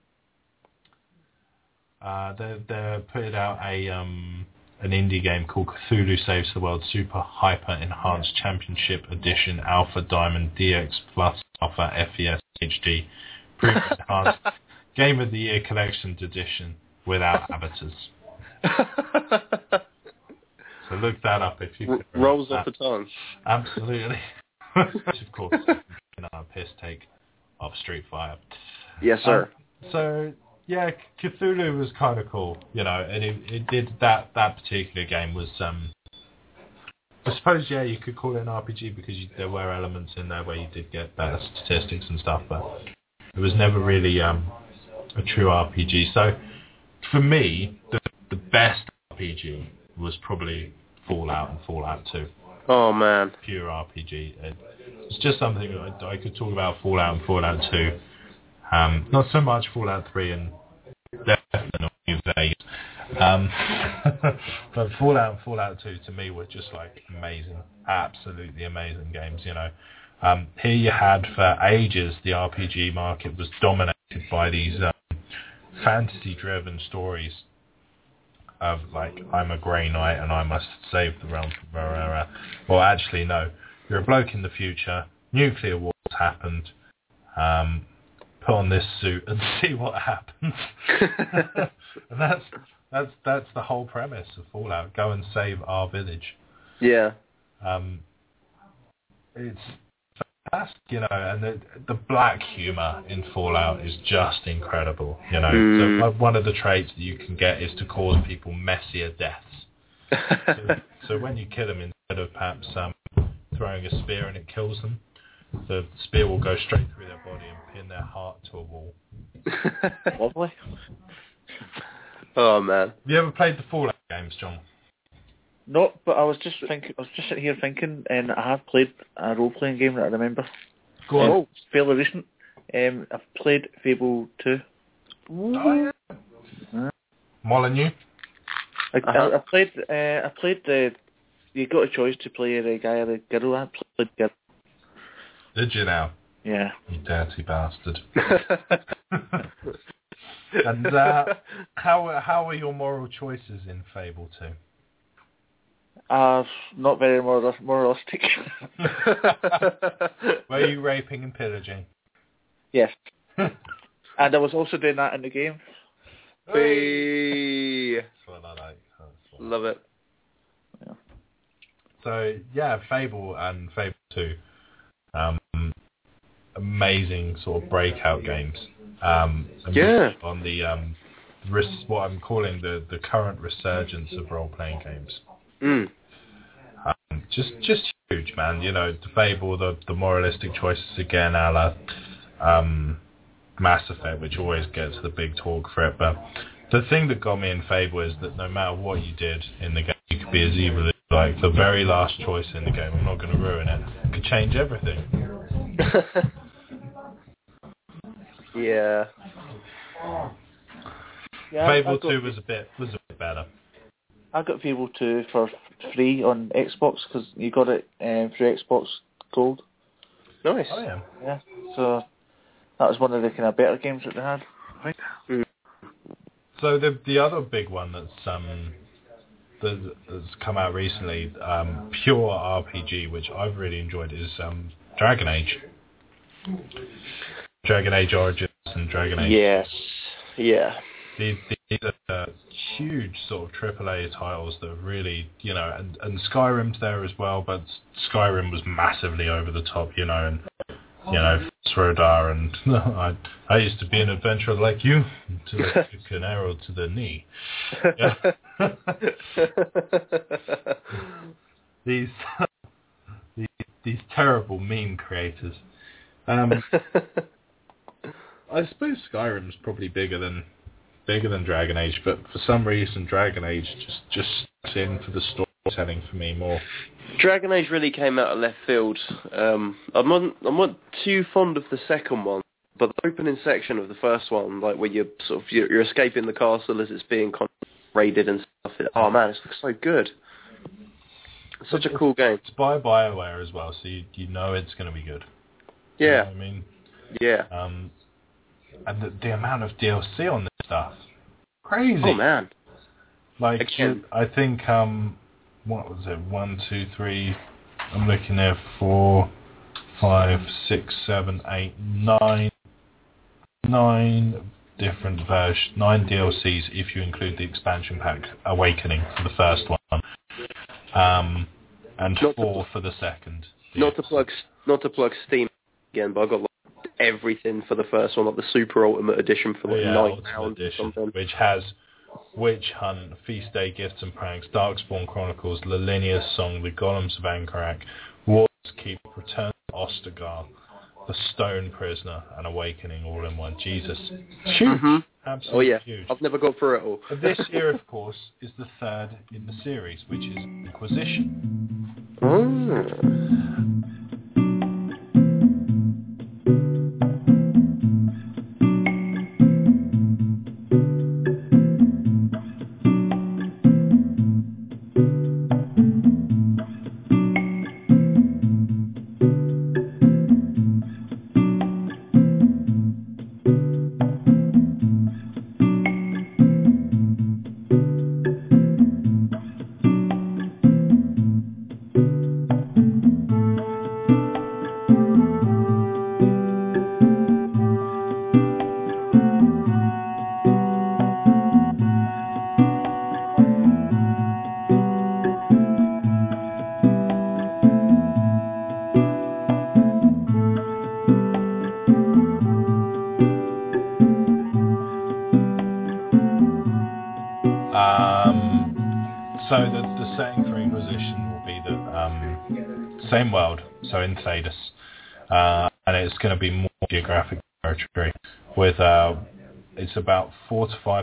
uh, they they put out a um, an indie game called Cthulhu Saves the World Super Hyper Enhanced Championship Edition Alpha Diamond DX Plus Alpha FES HD Premium Enhanced Game of the Year Collections Edition without avatars. So look that up if you R- can rolls off the tongue. Absolutely. Which of course a piss take of Street Fighter. Yes, sir. Um, so yeah, Cthulhu was kind of cool, you know, and it, it did that that particular game was um I suppose yeah you could call it an RPG because you, there were elements in there where you did get better statistics and stuff, but it was never really um a true RPG. So for me, the the best RPG was probably Fallout and Fallout 2 oh man. pure RPG. It's just something I, I could talk about Fallout and Fallout 2. Um, not so much Fallout 3 and definitely not New Vegas. Um, but Fallout and Fallout 2 to me were just like amazing, absolutely amazing games, you know. Um, here you had for ages the RPG market was dominated by these um, fantasy-driven stories of like I'm a grey knight and I must save the realm from rah. Well, actually, no. You're a bloke in the future. Nuclear wars happened. Um, put on this suit and see what happens. and that's that's that's the whole premise of Fallout. Go and save our village. yeah. Um, it's fantastic, you know, and the the black humor in Fallout is just incredible. You know, Mm. so uh, one of the traits that you can get is to cause people messier deaths. So, so when you kill them, instead of perhaps um, throwing a spear and it kills them. The spear will go straight through their body and pin their heart to a wall. Lovely. oh man. Have you ever played the Fallout games, John? No, but I was just thinking. I was just sitting here thinking, and I have played a role-playing game that I remember. Go on. Um, fairly recent. Um, I've played Fable 2. Oh, yeah. Molyneux? I, Uh-huh. I, I played. Uh, I played the. You got a choice to play the guy or the girl. I played girl. Did you now? Yeah. You dirty bastard. And uh, how how are your moral choices in Fable 2? Uh, not very moral, moralistic. Were you raping and pillaging? yes. And I was also doing that in the game. Be... That's what I like. What. Love it. So yeah, Fable and Fable 2, um, amazing sort of breakout games. Um, and Yeah. On the um, res- what I'm calling the the current resurgence of role playing games. Mm. Um, just just huge, man. You know, the Fable, the the moralistic choices again, a la um, Mass Effect, which always gets the big talk for it. But the thing that got me in Fable is that no matter what you did in the game, you could be as evil as like the very last choice in the game. I'm not going to ruin it. Could change everything. yeah. Yeah, Fable I got, Two was a bit was a bit better. I got Fable 2 for free on Xbox because you got it um, through Xbox Gold. Nice. Oh yeah. Yeah. So that was one of the kind of better games that they had. I think. So the the other big one that's um that- that's come out recently, um, pure RPG, which I've really enjoyed, is um, Dragon Age. Dragon Age Origins and Dragon Age. Yes. Yeah. These, these are huge sort of AAA titles that really, you know, and, and Skyrim's there as well, but Skyrim was massively over the top, you know, and you know, Fus Ro Dah and I, I used to be an adventurer like you, to took an arrow to the knee. Yeah. these, these these terrible meme creators. Um, I suppose Skyrim's probably bigger than bigger than Dragon Age, but for some reason Dragon Age just just in for the storytelling for me more. Dragon Age really came out of left field. Um, I'm not, I'm not too fond of the second one, but the opening section of the first one, like where you're sort of you're, you're escaping the castle as it's being raided and stuff. It, oh man, it looks so good. It's such a cool game. It's by Bioware as well, so you you know it's going to be good. You know Yeah, I mean, yeah. um, and the, the amount of DLC on this stuff, crazy. Oh man. Like Again. I think um, what was it? One, two, three. I'm looking there. Four, five, six, seven, eight, nine, nine different versions, nine DLCs if you include the expansion pack Awakening for the first one, um, and Not four for the second. Not to plug, not to plug Steam again, but I got everything for the first one, like the Super Ultimate Edition for like yeah, nine Ultimate pounds or Edition, something. which has Witch Hunt, Feast Day Gifts and Pranks, Darkspawn Chronicles, Leliana's Song, The Golems of Amgarrak, Warden's Keep, Return to Ostagar, The Stone Prisoner, and Awakening all in one. Jesus. Huge. Mhm. Oh Absolutely yeah, huge. I've never got through it all. This year, of course, is the third in the series, which is Inquisition. Ah.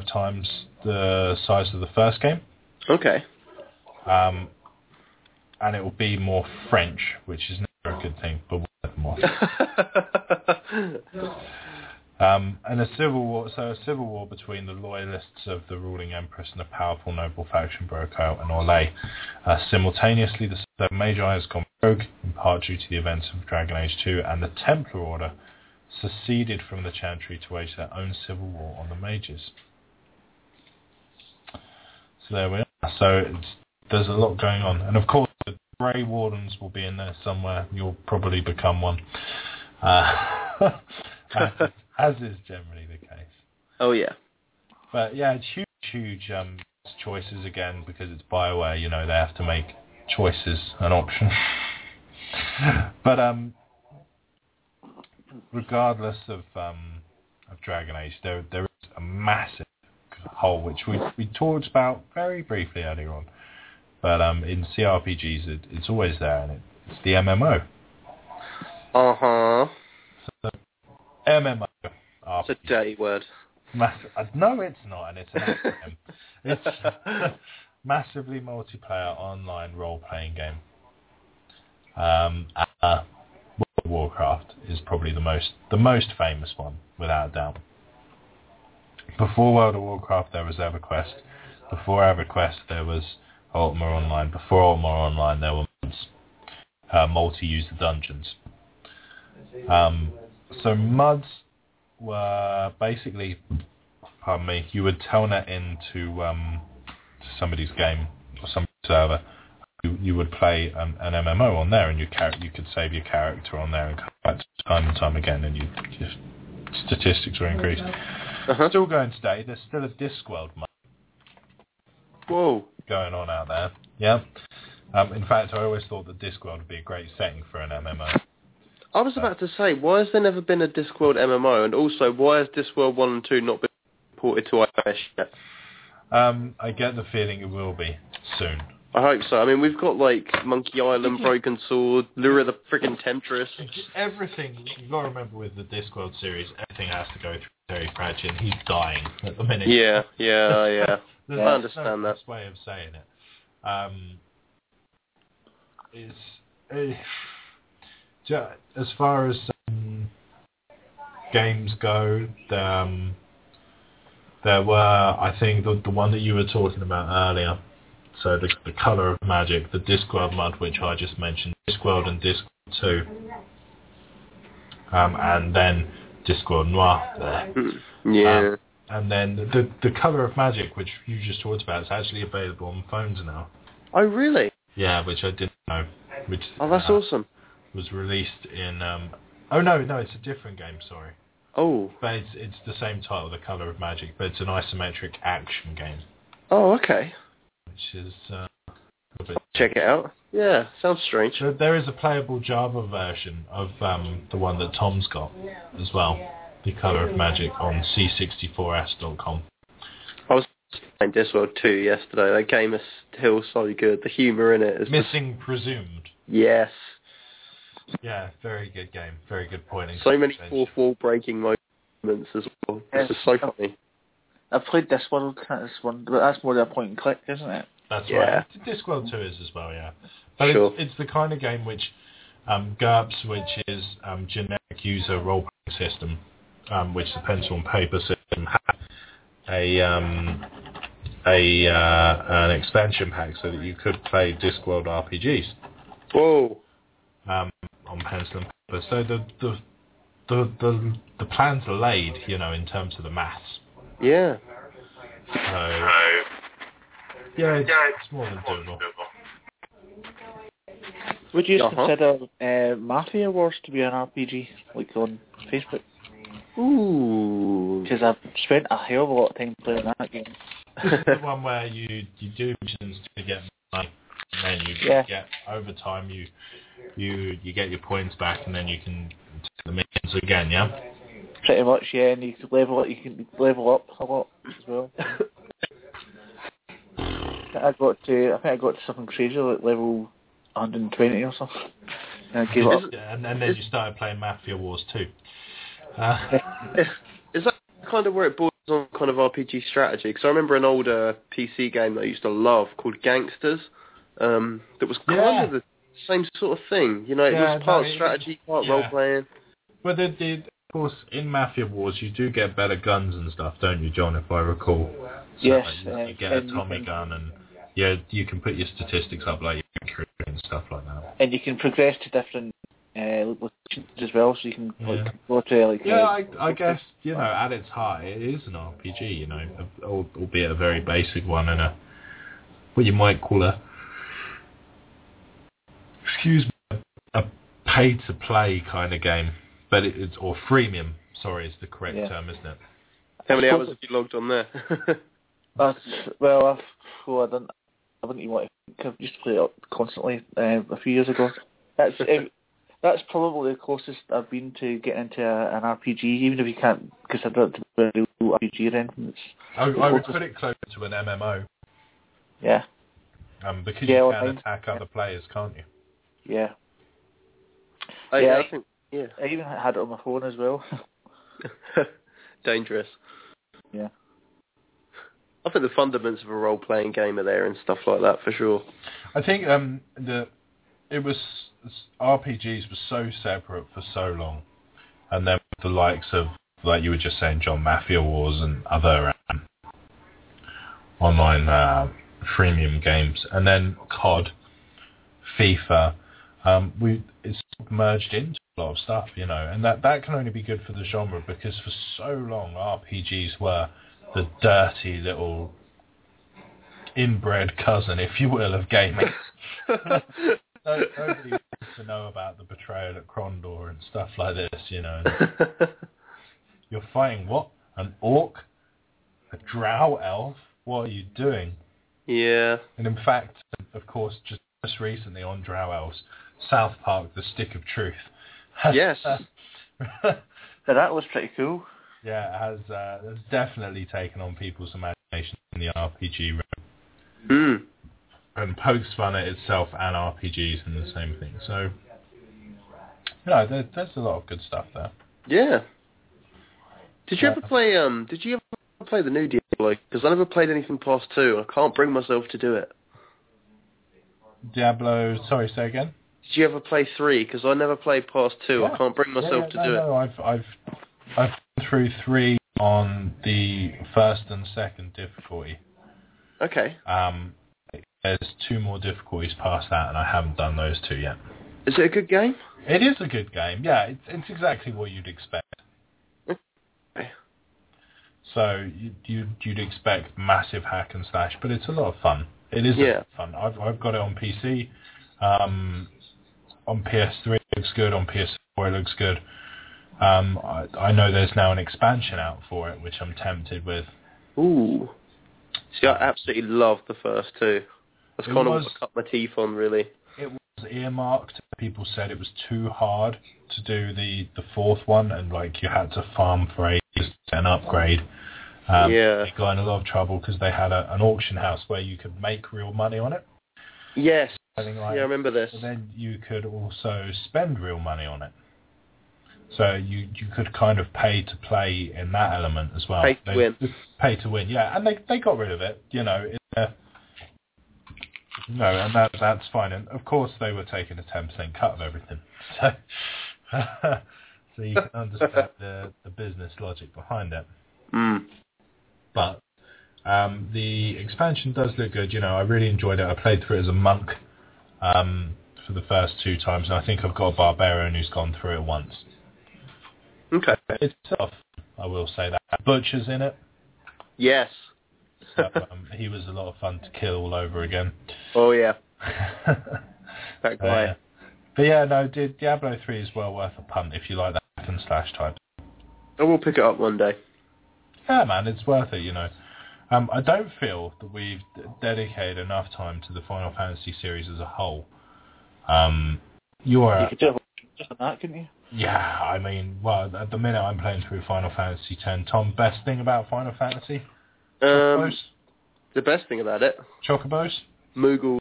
Five times the size of the first game, Okay. um, and it will be more French, which is never a good thing, but more. Um, and a civil war, so a civil war between the loyalists of the ruling empress and a powerful noble faction broke out in Orlais. Uh, simultaneously, the, the Magi has gone rogue, in part due to the events of Dragon Age 2, and the Templar Order seceded from the Chantry to wage their own civil war on the mages. There we are. So it's, there's a lot going on, and of course the Grey Wardens will be in there somewhere. You'll probably become one. Uh, as, as is generally the case. oh yeah. But yeah, it's huge, huge um, choices again because it's Bioware. You know, they have to make choices an option. but um, regardless of um, of Dragon Age, there there is a massive hole which we we talked about very briefly earlier on. But um, in CRPGs, it, it's always there, and it, it's the MMO. Uh huh. So, MMO. It's a dirty word. Mass- uh, no, it's not, and it's an acronym. it's massively multiplayer online role-playing game. Um, uh, World of Warcraft is probably the most the most famous one, without a doubt. Before World of Warcraft, there was EverQuest. Before EverQuest, there was Ultima Online. Before Ultima Online, there were uh, multi-user dungeons. Um, so MUDs were basically, pardon me, you would telnet into um, somebody's game or some server. You, you would play um, an MMO on there, and you char- you could save your character on there and come back time and time again, and you, your statistics were increased. Uh-huh. Still going today. There's still a Discworld MUD Whoa. going on out there. Yeah. Um, in fact, I always thought that Discworld would be a great setting for an MMO. I was about to say, why has there never been a Discworld MMO? And also, why has Discworld 1 and 2 not been ported to iOS yet? Um, I get the feeling it will be soon. I hope so. I mean, we've got, like, Monkey Island, Broken Sword, Lure the friggin' Temptress. Everything, you've got to remember with the Discworld series, everything has to go through Terry Pratchett. He's dying at the minute. Yeah, yeah, yeah. There's I understand no that. way of saying it. Um, it's, eh, ju- as far as um, games go, the, um, there were, I think, the, the one that you were talking about earlier. So the, the Color of Magic, the Discworld MUD, which I just mentioned, Discworld and Discworld 2. Um, and then Discworld Noir there. Mm, Yeah. Um, and then the the Color of Magic, which you just talked about, is actually available on phones now. oh, really? Yeah, which I didn't know. Which Oh, that's uh, awesome. was released in. Um, oh no, no, it's a different game. Sorry, Oh. but it's it's the same title, The Color of Magic, but it's an isometric action game, Oh, okay. Which is. Uh, a bit Check it out. Yeah, sounds strange. So there is a playable Java version of um, the one that Tom's got as well, The Color of Magic on c64s.com. I was playing Discworld 2 yesterday. That game is still so good. The humour in it is just... Missing Presumed. Yes. Yeah, very good game. Very good pointing. So many Change. fourth wall breaking moments as well. It's just so funny. I've played this one, this one, but that's more than a point and click, isn't it? That's Yeah. right. Discworld 2 is as well, yeah. But Sure. it's, it's the kind of game which um, GURPS, which is um, generic user role-playing system, um, which the pencil and paper system had a um, a uh, an expansion pack so that you could play Discworld RPGs Whoa. um, on pencil and paper. So the the the the, the plans are laid, you know, in terms of the maths. Yeah. So yeah, it's, it's more than doable. Would you Uh-huh. consider uh, Mafia Wars to be an RPG, like on Facebook? Ooh. Because I've spent a hell of a lot of time playing that game. This is the one where you you do missions to get money, and then you Yeah. get over time you you you get your points back, and then you can take the missions again. Yeah. Pretty much, yeah, and you can level it, you can level up a lot as well. I think got to, I think I got to something crazy like level 120 or something. And I gave it up. Yeah, and, and then you started playing Mafia Wars too. Uh, Is that kind of where it borders on kind of RPG strategy? Because I remember an older PC game that I used to love called Gangsters. Um, that was kind Yeah. of the same sort of thing. You know, it Yeah, was part no, it- strategy, part yeah. role playing. but the, the, of course, in Mafia Wars, you do get better guns and stuff, don't you, John? If I recall. So, Yes, like, uh, you get a Tommy can- gun, and yeah, you can put your statistics up like your and stuff like that. And you can progress to different uh, locations as well, so you can Yeah. go to like Yeah, uh, I, I guess you know, at its heart, it is an RPG. You know, al- albeit a very basic one and a what you might call a excuse me, a pay to play kind of game, but it, it's or freemium. Sorry, is the correct Yeah. term, isn't it? How many I hours have you logged on there? That's, well, I've, well, I don't, I wouldn't even want to think. I used to play it constantly uh, a few years ago. That's um, that's probably the closest I've been to getting into a, an RPG, even if you can't consider it to be a real RPG or anything. It's, I, I would put it closer to an MMO yeah, um, because Yeah, you can I- attack other players, can't you? yeah. I, Yeah, I I- think, yeah. I even had it on my phone as well. Dangerous. Yeah. I think the fundamentals of a role-playing game are there and stuff like that for sure. I think um, the it was RPGs were so separate for so long, and then the likes of like you were just saying, John Mafia Wars and other um, online uh, freemium games, and then COD, FIFA. Um, we it's merged into a lot of stuff, you know, and that that can only be good for the genre because for so long RPGs were the dirty little inbred cousin, if you will, of gaming. No, nobody wants to know about the betrayal at Krondor and stuff like this, you know. You're fighting what? An orc? A drow elf? What are you doing? yeah. And in fact, of course, just, just recently on Drow Elves, South Park, The Stick of Truth. Yes. But that was pretty cool. yeah, it has, uh, has definitely taken on people's imagination in the RPG realm. Mm. and pokes fun at itself and RPGs and the same thing. So, you know, there, there's a lot of good stuff there. Yeah. Did you Yeah. ever play? Um. Did you ever play the new Diablo? Because I never played anything past two. I can't bring myself to do it. Diablo, sorry, say again. Did you ever play three? Because I never played past two. Yeah. I can't bring myself Yeah, to no, do no, I've I've I've gone through three on the first and second difficulty. Okay. Um, there's two more difficulties past that, and I haven't done those two yet. Is it a good game? It is a good game. Yeah, it's it's exactly what you'd expect. Okay. So you, you'd, you'd expect massive hack and slash, but it's a lot of fun. It is a Yeah. lot of fun. I've, I've got it on PC. Um, on PS3 it looks good. On PS4 it looks good. Um, I, I know there's now an expansion out for it, which I'm tempted with. Ooh. See, I absolutely loved the first two. That's It kind of was- what I cut my teeth on, really. It was earmarked. People said it was too hard to do the, the fourth one, and like you had to farm for ages to get an upgrade. Um, Yeah. They got in a lot of trouble because they had a, an auction house where you could make real money on it. Yes. Something Yeah, I remember this. But then you could also spend real money on it. So you you could kind of pay to play in that element as well. Pay to They- win. Pay to win, yeah. And they they got rid of it, you know. Uh, no, and that that's fine. And of course they were taking a ten percent cut of everything. So so you can understand the the business logic behind it. Mm. But um, the expansion does look good. You know, I really enjoyed it. I played through it as a monk um, for the first two times, and I think I've got a barbarian who's gone through it once. Okay. It's tough, I will say that. Butcher's in it. Yes. So, um, he was a lot of fun to kill all over again. Oh yeah. but, That guy. yeah. but yeah, no, Di- Diablo 3 is well worth a punt if you like that hack and slash type. I will pick it up one day. Yeah, man, it's worth it, you know. Um, I don't feel that we've d- dedicated enough time to the Final Fantasy series as a whole. Um, you're, You could do it just on that, couldn't you? yeah, I mean, well, at the minute I'm playing through Final Fantasy X. Tom, best thing about Final Fantasy? Um, Chocobos? the best thing about it, Chocobos? Moogle.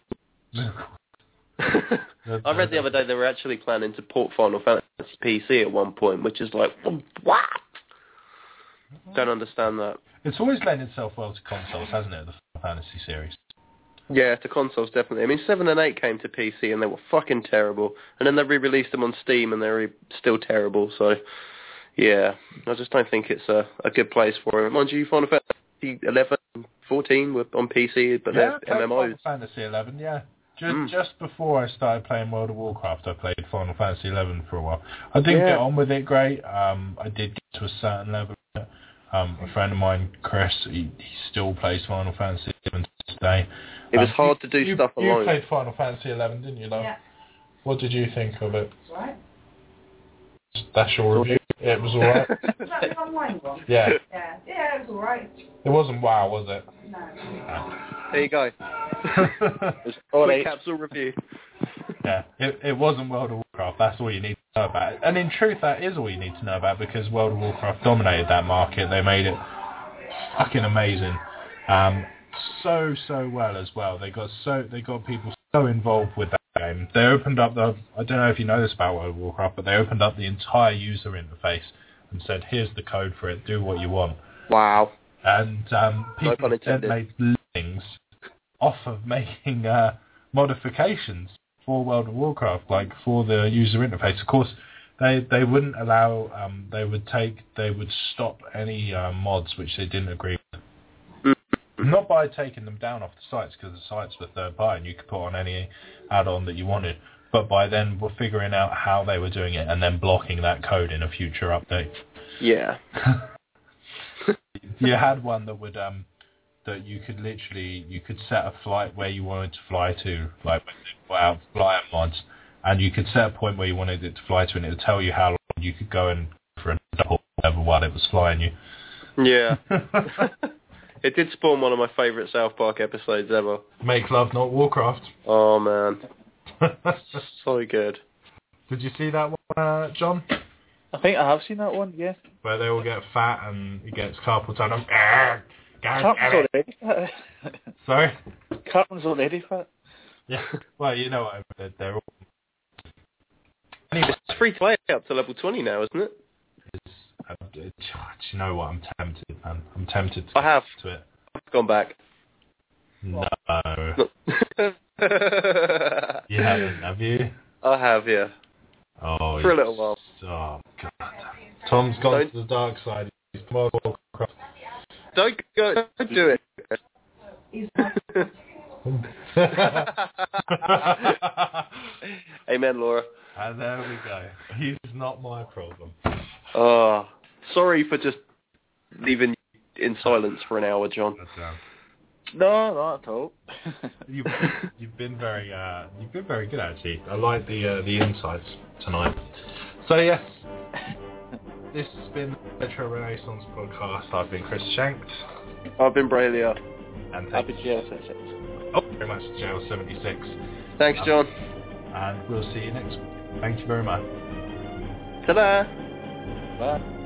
I read the other day they were actually planning to port Final Fantasy PC at one point, which is like, what? Don't understand that. It's always lent itself well to consoles, hasn't it? The Final Fantasy series. Yeah, to consoles definitely. I mean, seven and eight came to PC and they were fucking terrible, and then they re-released them on Steam and they're still terrible. So, yeah, I just don't think it's a, a good place for it. Mind you, Final Fantasy 11, 14 were on PC, but yeah, they're MMOs. Final Fantasy 11. Yeah. Just, Mm. just before I started playing World of Warcraft, I played Final Fantasy 11 for a while. I didn't Yeah. get on with it great. Um, I did get to a certain level. Um, a friend of mine, Chris, he, he still plays Final Fantasy 11 to today. It was Um, hard you- to do you, stuff You alone. You played Final Fantasy 11, didn't you, love? Yeah. What did you think of it? It's alright. That's your review. It was alright. Was that the online one? yeah. Yeah. Yeah, it was alright. It wasn't wow, was it? No. There you go. It's all Quick capsule review. Yeah, it, it wasn't World of Warcraft. That's all you need to know about it. And in truth, that is all you need to know about because World of Warcraft dominated that market. They made it fucking amazing. Um, so so well as well. They got so they got people so involved with that game. They opened up the. I don't know if you know this about World of Warcraft, but they opened up the entire user interface and said, "Here's the code for it. Do what you want." Wow. and um, people then made livings off of making uh, modifications for World of Warcraft, like for the user interface. Of course, they they wouldn't allow. Um, they would take. They would stop any uh, mods which they didn't agree with. Not by taking them down off the sites because the sites were third party and you could put on any add-on that you wanted, but by then we're figuring out how they were doing it and then blocking that code in a future update Yeah. you had one that would um that you could literally you could set a flight where you wanted to fly to, like when they fly out flyer mods, and you could set a point where you wanted it to fly to, and it would tell you how long you could go and for a double whatever while it was flying you. Yeah. it did spawn one of my favourite South Park episodes ever. Make love, not Warcraft. Oh man, so good. Did you see that one, uh, John? I think I have seen that one, yeah. Where they all get fat and it gets carpal tunnel. "Arr, God Cartman's damn it." already. Sorry. Cartman's already fat. Yeah. Well, you know what? They're, they're all. Anyway, It's free to play up to level 20 now, isn't it? it's, uh, do you know what? I'm tempted, man. I'm tempted to, I have. to it. I've gone back. No. I You haven't, have you? I have, yeah. Oh, For a little while. Oh, God. Tom's gone Don't- to the dark side. He's World of Don't go. Don't it. Amen, Laura. and there we go. He's not my problem. Oh, sorry for just leaving you in silence for an hour, John. But, No, not at all. you've, you've been very uh, you've been very good actually. I like the uh, the insights tonight. So yes, this has been the Retro Renaissance podcast. I've been Chris Shanks, I've been Braille. and you GSS. oh, very much to JL76, Thanks, John. and we'll see you next week. Thank you very much. Ta-da. Bye.